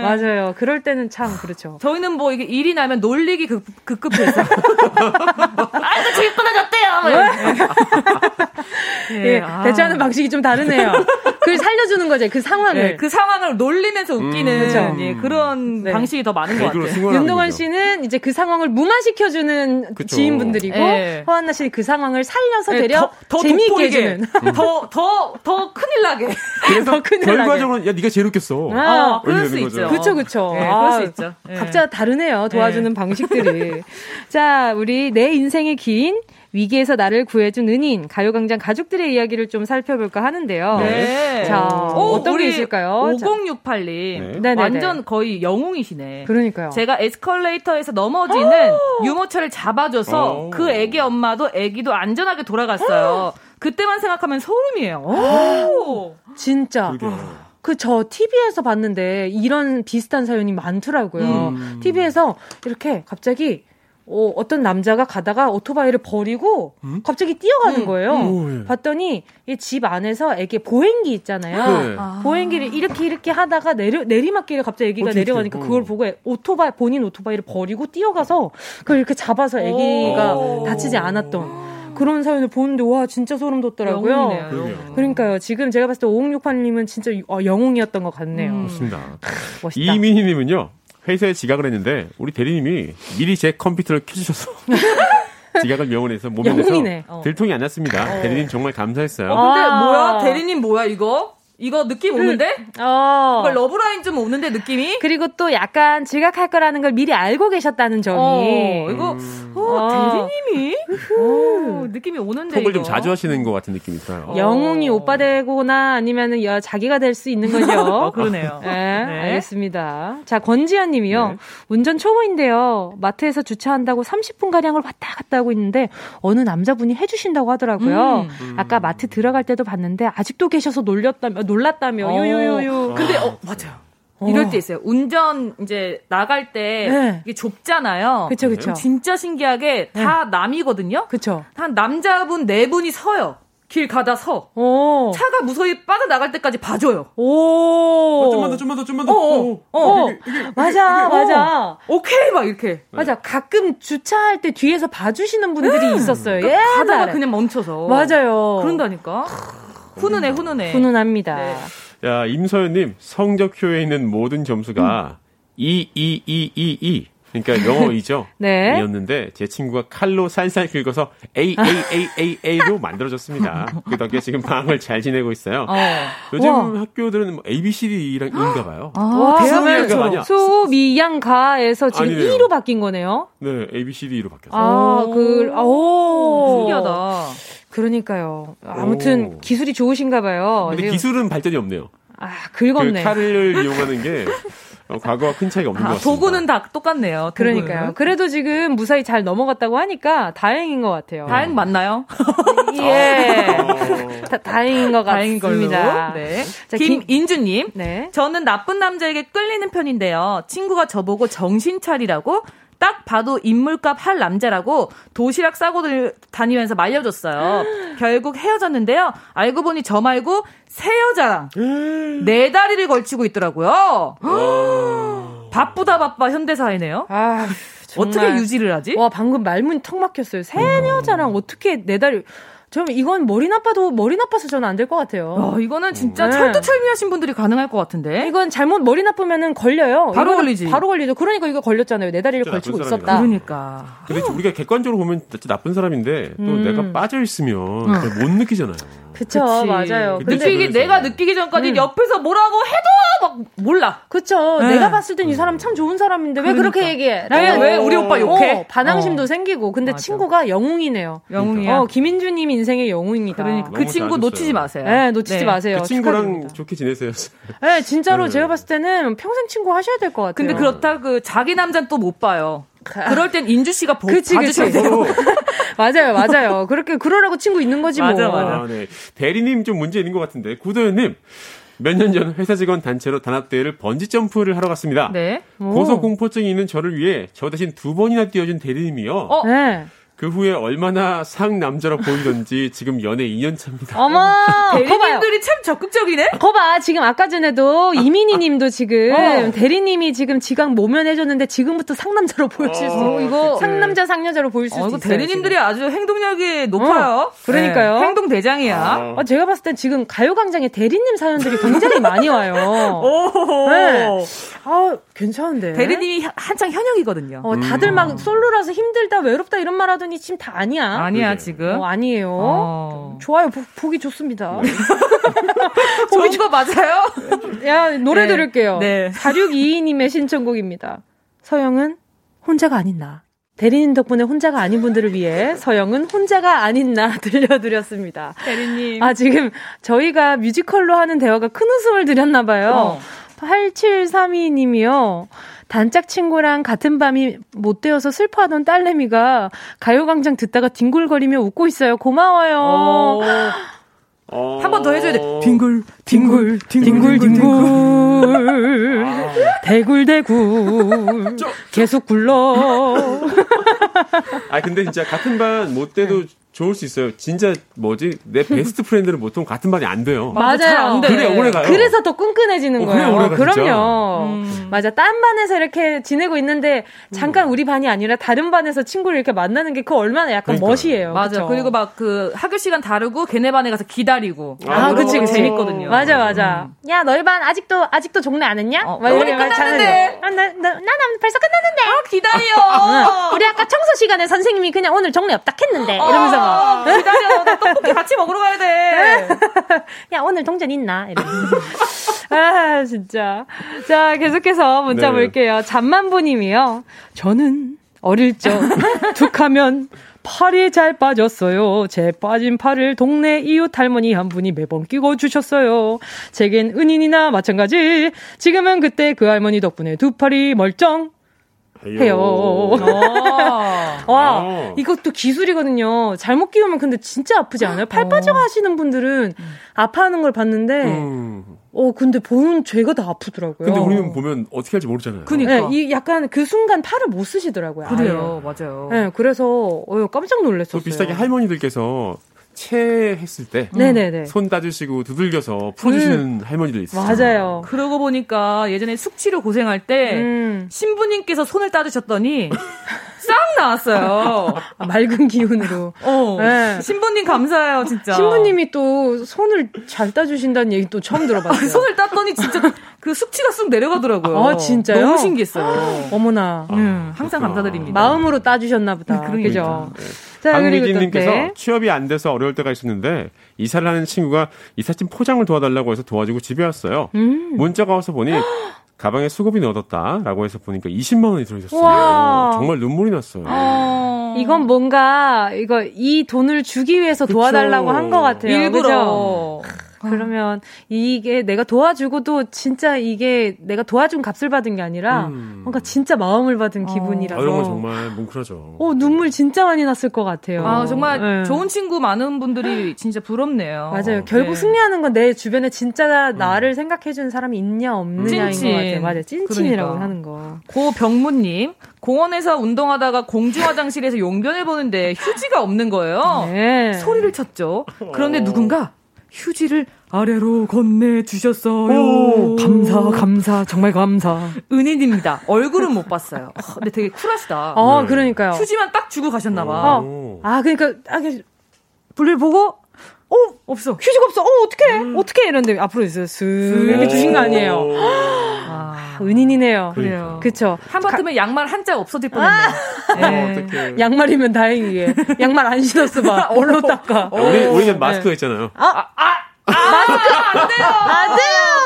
맞아요. 그럴 때는 참 그렇죠. <laughs> 저희는 뭐 이게 일이 나면 놀리기 급, 급급해서. <laughs> 아이고 재밌 끊어졌대요 예, 예 아. 대처하는 방식이 좀 다르네요. 그걸 살려주는 거죠 그 상황을. 네, 그 상황을 놀리면서 웃기는 음, 예, 그런 네. 방식이 더 많은 것 같아요. 윤동원 씨는 이제 그 상황을 무마시켜주는 그쵸. 지인분들이고 네. 허한나 씨는 그 상황을 살려서 네, 되려 더, 더 재미있게 해주는. <laughs> 더더더 큰일 나게. 그래서 큰일 결과적으로는 야 네가 제일 웃겼어. 아, 아 그럴 수 있죠 그렇죠 그렇죠 네, 아, 그럴 수 있죠 각자 다르네요 도와주는 네. 방식들이 <laughs> 자 우리 내 인생의 긴 위기에서 나를 구해준 은인 가요광장 가족들의 이야기를 좀 살펴볼까 하는데요. 네. 자 오, 어떤 게 있을까요? 5068님 네. 완전 거의 영웅이시네. 그러니까요. 제가 에스컬레이터에서 넘어지는 <gasps> 유모차를 잡아줘서 오. 그 애기 엄마도 애기도 안전하게 돌아갔어요. <gasps> 그때만 생각하면 소름이에요. <gasps> 오. 진짜. 그 저 TV에서 봤는데 이런 비슷한 사연이 많더라고요. 음. TV에서 이렇게 갑자기 어, 어떤 남자가 가다가 오토바이를 버리고 음? 갑자기 뛰어가는 음. 거예요. 음. 봤더니 이 집 안에서 애기 보행기 있잖아요. 네. 아. 보행기를 이렇게 이렇게 하다가 내려 내리막길에 갑자기 애기가 내려가니까 어. 그걸 보고 오토바이 본인 오토바이를 버리고 뛰어가서 그걸 이렇게 잡아서 애기가 다치지 않았던 그런 사연을 보는데 와 진짜 소름 돋더라고요. 영웅이네요, 그러니까요. 지금 제가 봤을 때 5068님은 진짜 어, 영웅이었던 것 같네요. 음. 맞습니다. 멋있다. 이민희님은요. 회사에 지각을 했는데 우리 대리님이 미리 제 컴퓨터를 켜주셔서 <laughs> 지각을 명언해서 몸에 내서 어. 들통이 안 났습니다. 어. 대리님 정말 감사했어요. 어, 근데 아~ 뭐야 대리님 뭐야 이거? 이거 느낌 그, 오는데? 어. 이거 러브라인 좀 오는데 느낌이? 그리고 또 약간 지각할 거라는 걸 미리 알고 계셨다는 점이. 어, 이거 음. 어, 어. 대리님이 어, 느낌이 오는데. 톡을 좀 자주 하시는 것 같은 느낌이 있어요. 영웅이 오빠 되거나 아니면은 자기가 될 수 있는 거죠. <laughs> 어, 그러네요. 네, 네, 알겠습니다. 자, 권지현 님이요. 네. 운전 초보인데요. 마트에서 주차한다고 30분 가량을 왔다 갔다 하고 있는데 어느 남자분이 해주신다고 하더라고요. 음. 아까 마트 들어갈 때도 봤는데 아직도 계셔서 놀렸다며 놀랐다며 어. 유유유유. 근데 어 맞아요. 어. 이럴 때 있어요. 운전 이제 나갈 때 네. 이게 좁잖아요. 그렇죠, 그렇죠. 진짜 신기하게 다 네. 남이거든요. 그렇죠. 한 남자분 네 분이 서요. 길 가다 서. 오. 차가 무서히 빠져나갈 때까지 봐줘요. 오. 어, 좀만 더, 좀만 더, 좀만 더. 어, 어. 어. 어. 이게, 이게, 맞아, 맞아. 오케이, 막 이렇게. 네. 맞아. 가끔 주차할 때 뒤에서 봐주시는 분들이 음. 있었어요. 그러니까 가다가 그냥 멈춰서. 맞아요. 그런다니까. 훈훈해, 훈훈해. 훈훈합니다. 네. 야, 임서연님, 성적표에 있는 모든 점수가 음. 2, 2, 2, 2, 2. 그러니까 영어이죠. <laughs> 네. 이었는데 제 친구가 칼로 살살 긁어서 A A A A A로 만들어졌습니다. <laughs> 그 덕에 지금 방을 잘 지내고 있어요. 어. 요즘 와. 학교들은 뭐 A B C D랑인가 봐요. 아, 대학을 수미양가에서 지금 아니네요. E로 바뀐 거네요. 네, A B C D로 바뀌었어요. 아, 그 오, 신기하다. 그러니까요. 아무튼 오. 기술이 좋으신가 봐요. 근데 기술은 발전이 없네요. 아, 긁었네. 그 칼을 <laughs> 이용하는 게 어, 과거와 큰 차이가 없는 아, 것 같습니다. 도구는 다 똑같네요. 도구는. 그러니까요. 그래도 지금 무사히 잘 넘어갔다고 하니까 다행인 것 같아요. 다행 맞나요? <laughs> 예. 다, 다행인 것 같습니다. 네. 자, 김인주님. 네. 저는 나쁜 남자에게 끌리는 편인데요. 친구가 저보고 정신 차리라고 딱 봐도 인물값 할 남자라고 도시락 싸고 다니면서 말려줬어요. 결국 헤어졌는데요. 알고 보니 저 말고 새 여자랑 네 다리를 걸치고 있더라고요. 바쁘다 바빠 현대사이네요. 아, 어떻게 유지를 하지? 와 방금 말문이 턱 막혔어요. 새 음. 여자랑 어떻게 네 다리 좀 이건 머리 나빠도 머리 나빠서 저는 안 될 것 같아요. 어, 이거는 진짜 네. 철두철미하신 분들이 가능할 것 같은데. 이건 잘못 머리 나쁘면은 걸려요. 바로 걸리지. 바로 걸리죠. 그러니까 이거 걸렸잖아요. 내 다리를 걸치고 있었다. 그러니까. 근데 우리가 객관적으로 보면 나쁜 사람인데 또 음. 내가 빠져 있으면 음. 못 느끼잖아요. 그쵸, 그치. 맞아요. 느끼기, 내가 느끼기 전까지 음. 옆에서 뭐라고 해도 막 몰라. 그쵸. 네. 내가 봤을 땐 이 사람 참 좋은 사람인데 왜 그러니까. 그렇게 얘기해? 왜, 왜 우리 오빠 욕해? 어, 반항심도 어. 생기고. 근데 맞아. 친구가 영웅이네요. 영웅이야. 어, 김인주님 인생의 영웅입니다. 그러니까 그 친구 놓치지 마세요. 네, 놓치지 네. 마세요. 그 친구랑 축하드립니다. 좋게 지내세요. 네, 진짜로 네. 제가 봤을 때는 평생 친구 하셔야 될 것 같아요. 근데 그렇다 그 자기 남자는 또 못 봐요. 그럴 땐 인주 씨가 보, 그치, 봐주셔야 돼요. <laughs> 맞아요, 맞아요. 그렇게 그러라고 친구 있는 거지 뭐. 맞아, 맞아. 아, 네. 대리님 좀 문제 있는 것 같은데 구도현님 몇 년 전 회사 직원 단체로 단합대회를 번지 점프를 하러 갔습니다. 네. 고소 공포증이 있는 저를 위해 저 대신 두 번이나 뛰어준 대리님이요. 어? 네. 그 후에 얼마나 상남자로 보이던지 지금 연애 2년 차입니다. 어머! <laughs> 대리님들이 참 적극적이네? 거봐, 지금 아까 전에도 이민희 님도 지금 어. 대리님이 지금 지각 모면해줬는데 지금부터 상남자로 보여줄 수 어, 이거 상남자 상여자로 보일 수 어, 있어요. 대리님들이 지금. 아주 행동력이 높아요. 어, 그러니까요. 네, 행동 대장이야. 아. 아, 제가 봤을 땐 지금 가요광장에 대리님 사연들이 굉장히 많이 와요. <laughs> 네. 아, 괜찮은데. 대리님이 한창 현역이거든요. 어, 다들 음. 막 솔로라서 힘들다, 외롭다 이런 말 하더니 지금 다 아니야. 아니야, 지금. 어, 아니에요. 어. 좋아요. 보, 보기 좋습니다. 네. <laughs> 좋은 거 맞아요? <laughs> 야, 노래 네. 들을게요. 네. 4622님의 신청곡입니다. 서영은 혼자가 아닌 나. 대리님 덕분에 혼자가 아닌 분들을 위해 서영은 혼자가 아닌 나 <laughs> 들려드렸습니다. 대리님. 아, 지금 저희가 뮤지컬로 하는 대화가 큰 웃음을 드렸나봐요. 어. 8732님이요. 단짝 친구랑 같은 밤이 못 되어서 슬퍼하던 딸내미가 가요광장 듣다가 뒹굴거리며 웃고 있어요. 고마워요. 어... 한번 더 해줘야 돼. 뒹굴, 뒹굴, 뒹굴, 뒹굴. 대굴, 대굴. 계속 굴러. <laughs> 아, 근데 진짜 같은 반 못 돼도 좋을 수 있어요. 진짜 뭐지? 내 best friend는 <laughs> 보통 같은 반이 안 돼요. 맞아요. 안 돼. 그래 오래 가요. 그래서 더 끈끈해지는 어, 거예요. 오래 가, 그럼요. 음. 맞아. 딴 반에서 이렇게 지내고 있는데 잠깐 우리 반이 아니라 다른 반에서 친구를 이렇게 만나는 게 그 얼마나 약간 그러니까. 멋이에요. 맞아. 그쵸? 그리고 막 그 학교 시간 다르고 걔네 반에 가서 기다리고. 아, 아 그치, 그치. 재밌거든요. 맞아, 맞아. 음. 야, 너희 반 아직도 아직도 종례 안 했냐? 어, 우리 끝났는데. 아, 나, 나, 나, 나 벌써 끝났는데. 아, 기다려. 우리 아까 청소 시간에 선생님이 그냥 오늘 종례 없다 했는데. 이러면서 막. 어, 기다려. 나 떡볶이 같이 먹으러 가야 돼. <laughs> 야, 오늘 동전 있나? <laughs> 아, 진짜. 자, 계속해서 문자 네. 볼게요. 잠만보님이요. 저는 어릴 적 <laughs> 툭하면 팔이 잘 빠졌어요. 제 빠진 팔을 동네 이웃 할머니 한 분이 매번 끼고 주셨어요. 제겐 은인이나 마찬가지. 지금은 그때 그 할머니 덕분에 두 팔이 멀쩡. 해요. 아. 와, 아. 이것도 기술이거든요. 잘못 끼우면 근데 진짜 아프지 않아요? 팔 빠져 가시는 분들은 음. 아파하는 걸 봤는데, 음. 어, 근데 보는 죄가 다 아프더라고요. 근데 우리는 보면 어떻게 할지 모르잖아요. 그니까. 네, 이 약간 그 순간 팔을 못 쓰시더라고요. 그래요, 아예. 맞아요. 네, 그래서, 어, 깜짝 놀랐었어요. 또 비슷하게 할머니들께서 체했을 때. 네네네. 손 따주시고 두들겨서 풀어주시는 음. 할머니들 있어요. 맞아요. 그러고 보니까 예전에 숙취로 고생할 때 음. 신부님께서 손을 따주셨더니 <laughs> 싹 나왔어요. 아, 맑은 기운으로. 어. 네. 신부님 감사해요, 진짜. 신부님이 또 손을 잘 따주신다는 얘기 또 처음 들어봤어요. 손을 땄더니 진짜 그 숙취가 쑥 내려가더라고요. 아, 진짜요? 너무 신기했어요. 어머나. 아, 음, 항상 감사드립니다. 마음으로 따주셨나 보다. 네, 그죠? 네. 자, 박미진님께서 네. 취업이 안 돼서 어려울 때가 있었는데 이사를 하는 친구가 이삿짐 포장을 도와달라고 해서 도와주고 집에 왔어요. 음. 문자가 와서 보니 <gasps> 가방에 수급이 넣어뒀다라고 해서 보니까 20만 원이 들어있었어요. 와. 정말 눈물이 났어요. 아. 이건 뭔가 이거 이 돈을 주기 위해서 그쵸. 도와달라고 한 것 같아요. 일부러. 그죠? 그러면 이게 내가 도와주고도 진짜 이게 내가 도와준 값을 받은 게 아니라 음. 뭔가 진짜 마음을 받은 어. 기분이라서. 아, 이런 건 정말 뭉클하죠. 어, 눈물 진짜 많이 났을 것 같아요. 아, 정말 네. 좋은 친구 많은 분들이 진짜 부럽네요. 맞아요. 결국 네. 승리하는 건 내 주변에 진짜 음. 나를 생각해주는 사람이 있냐 없느냐인 찐친. 것 같아요. 맞아요. 찐친이라고 그러니까. 하는 거. 고병무님, 공원에서 운동하다가 공중 화장실에서 용변을 보는데 휴지가 없는 거예요. 네. 소리를 쳤죠. 그런데 누군가 휴지를 아래로 건네 주셨어요. 감사, 감사, 정말 감사. 은인입니다. 얼굴은 못 봤어요. 어, 근데 되게 쿨하시다. 어, 네. 그러니까요. 휴지만 딱 주고 가셨나봐. 어. 아, 그러니까, 아, 불을 보고, 어, 없어. 휴지가 없어. 어, 어떡해. 음. 어떡해. 이런데 앞으로 있어요. 슥. 이렇게 주신 거 아니에요. 아, 은인이네요. 그래요. 그쵸. 한바트면 양말 한 짝 없어질 뻔했네요. 아~ <laughs> 네. 양말이면 다행이게. 양말 안 신었어 봐. <laughs> 뭘로 닦아. 어, 우리, 우리는 마스크가 네. 있잖아요. 아, 아, 아! 아 마스크 안 돼요. 안 돼요.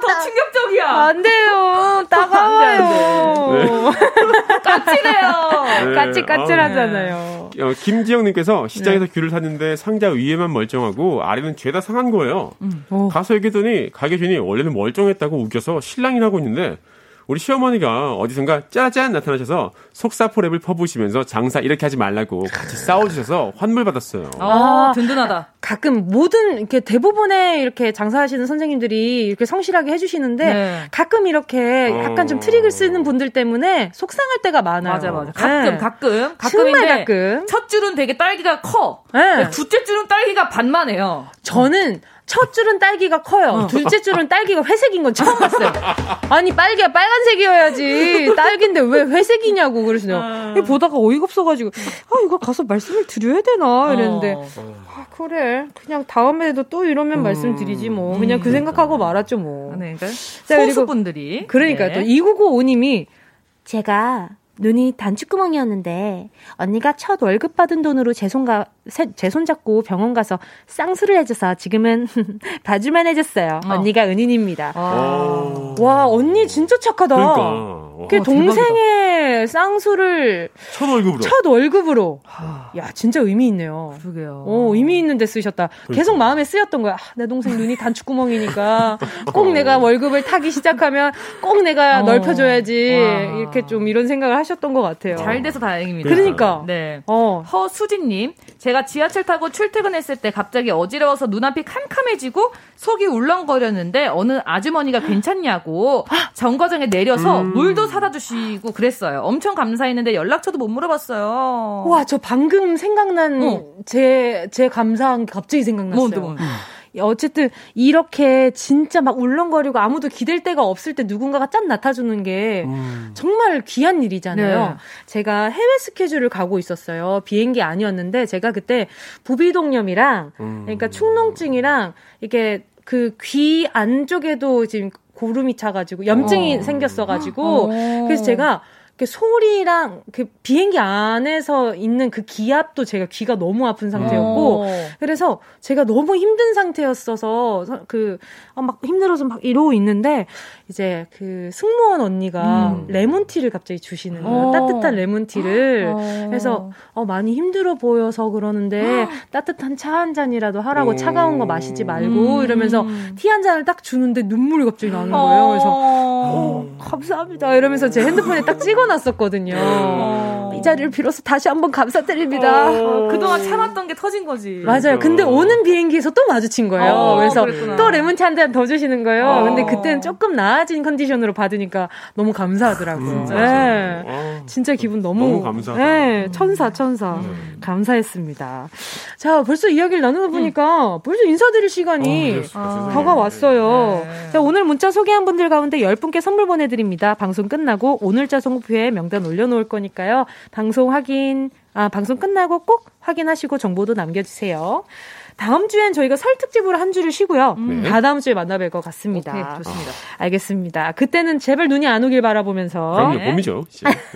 어, 더 충격적이야. 안 돼요. <laughs> 따가워요. <laughs> 까칠해요. 네. 까칠까칠하잖아요. 어, 김지영님께서 시장에서 네. 귤을 샀는데 상자 위에만 멀쩡하고 아래는 죄다 상한 거예요. 음. 가서 얘기했더니 가게 주인이 원래는 멀쩡했다고 우겨서 실랑이라고 있는데 우리 시어머니가 어디선가 짜잔 나타나셔서 속사포랩을 퍼부시면서 장사 이렇게 하지 말라고 같이 싸워주셔서 환물 받았어요. 아, 든든하다. 가끔 모든 이렇게 대부분의 이렇게 장사하시는 선생님들이 이렇게 성실하게 해주시는데 네. 가끔 이렇게 약간 좀 트릭을 쓰는 분들 때문에 속상할 때가 많아요. 맞아, 맞아. 가끔, 네. 가끔, 가끔인데 가끔. 첫 줄은 되게 딸기가 커. 네. 둘째 줄은 딸기가 반만해요. 저는 첫 줄은 딸기가 커요. 어. 둘째 줄은 딸기가 회색인 건 처음 봤어요. 아니 빨기가 빨간색이어야지 딸기인데 왜 회색이냐고 그러시네요. 어. 보다가 어이가 없어가지고 아 이거 가서 말씀을 드려야 되나 이랬는데 어. 아 그래 그냥 다음에도 또 이러면 음. 말씀드리지 뭐 그냥 그 생각하고 말았죠 뭐. 네, 그러니까 소수분들이 그러니까 네. 또 2995님이 제가 눈이 단추구멍이었는데 언니가 첫 월급 받은 돈으로 제 손가 제 손잡고 병원 가서 쌍수를 해줘서 지금은 <laughs> 봐주만 해줬어요. 어. 언니가 은인입니다. 아. 와 언니 진짜 착하다. 그러니까. 그 동생의 쌍수를 첫 월급으로 첫 월급으로. 야 진짜 의미 있네요. 그러게요. 어 의미 있는데 쓰셨다. 그러니까. 계속 마음에 쓰였던 거야. 아, 내 동생 눈이 단추구멍이니까 <laughs> 꼭 내가 월급을 타기 시작하면 꼭 내가 어. 넓혀줘야지 와. 이렇게 좀 이런 생각을 하셨던 것 같아요. 잘 돼서 다행입니다. 그러니까. 네. 어. 허수진님 제가 지하철 타고 출퇴근했을 때 갑자기 어지러워서 눈앞이 캄캄해지고 속이 울렁거렸는데 어느 아주머니가 괜찮냐고 정거장에 내려서 음. 물도 사다 주시고 그랬어요. 엄청 감사했는데 연락처도 못 물어봤어요. 와, 저 방금 생각난 제제 어. 제 감사한 게 갑자기 생각났어요. 뭔데, 뭔데. 어쨌든 이렇게 진짜 막 울렁거리고 아무도 기댈 데가 없을 때 누군가가 짠 나타주는 게 음. 정말 귀한 일이잖아요. 네. 제가 해외 스케줄을 가고 있었어요. 비행기 아니었는데 제가 그때 부비동염이랑 음. 그러니까 축농증이랑 이게 그 귀 안쪽에도 지금 고름이 차가지고 염증이 어. 생겼어가지고 어. 그래서 제가 그 소리랑 그 비행기 안에서 있는 그 기압도 제가 귀가 너무 아픈 상태였고 어. 그래서 제가 너무 힘든 상태였어서 그막 어, 힘들어서 막 이러고 있는데 이제 그 승무원 언니가 음. 레몬티를 갑자기 주시는 거예요. 어. 따뜻한 레몬티를. 어. 그래서 어 많이 힘들어 보여서 그러는데 따뜻한 차 한 잔이라도 하라고 차가운 거 마시지 말고 음. 이러면서 티 한 잔을 딱 주는데 눈물이 갑자기 나는 거예요. 그래서 어, 감사합니다 이러면서 제 핸드폰에 딱 찍어 놨었거든요. 어. 이 자리를 빌어서 다시 한번 감사드립니다. 어. 그동안 참았던 게 터진 거지. 맞아요. 근데 오는 비행기에서 또 마주친 거예요. 어, 그래서 그랬구나. 또 레몬티 한잔 더 주시는 거예요. 어. 근데 그때는 조금 나아진 컨디션으로 받으니까 너무 감사하더라고요. 음, 네. 어. 진짜 기분 너무, 너무 감사하다. 네, 천사, 천사. 음. 감사했습니다. 자, 벌써 이야기를 나누다 보니까 음. 벌써 인사드릴 시간이 어, 다가왔어요. 네. 자, 오늘 문자 소개한 분들 가운데 10분께 선물 보내드립니다. 방송 끝나고 오늘자 송표에 명단 올려놓을 거니까요. 방송 확인, 아, 방송 끝나고 꼭 확인하시고 정보도 남겨주세요. 다음 주엔 저희가 설 특집으로 한 주를 쉬고요. 네. 다 다음 주에 만나뵐 것 같습니다. 오케이, 좋습니다. 아, 알겠습니다. 그때는 제발 눈이 안 오길 바라보면서. 그럼요, 네. 봄이죠.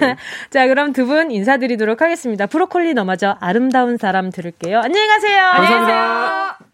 네. <laughs> 자, 그럼 두 분 인사드리도록 하겠습니다. 브로콜리 너마저 아름다운 사람 들을게요. 안녕히 가세요. 감사합니다.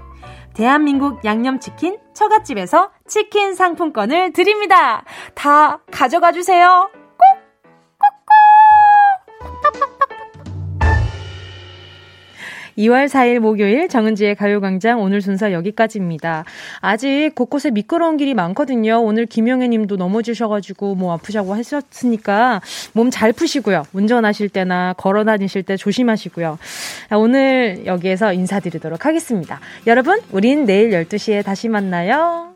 대한민국 양념치킨 처갓집에서 치킨 상품권을 드립니다. 다 가져가 주세요. 2월 4일 목요일 정은지의 가요광장 오늘 순서 여기까지입니다. 아직 곳곳에 미끄러운 길이 많거든요. 오늘 김용혜 님도 넘어지셔가지고 뭐 아프자고 하셨으니까 몸 잘 푸시고요. 운전하실 때나 걸어 다니실 때 조심하시고요. 오늘 여기에서 인사드리도록 하겠습니다. 여러분, 우린 내일 12시에 다시 만나요.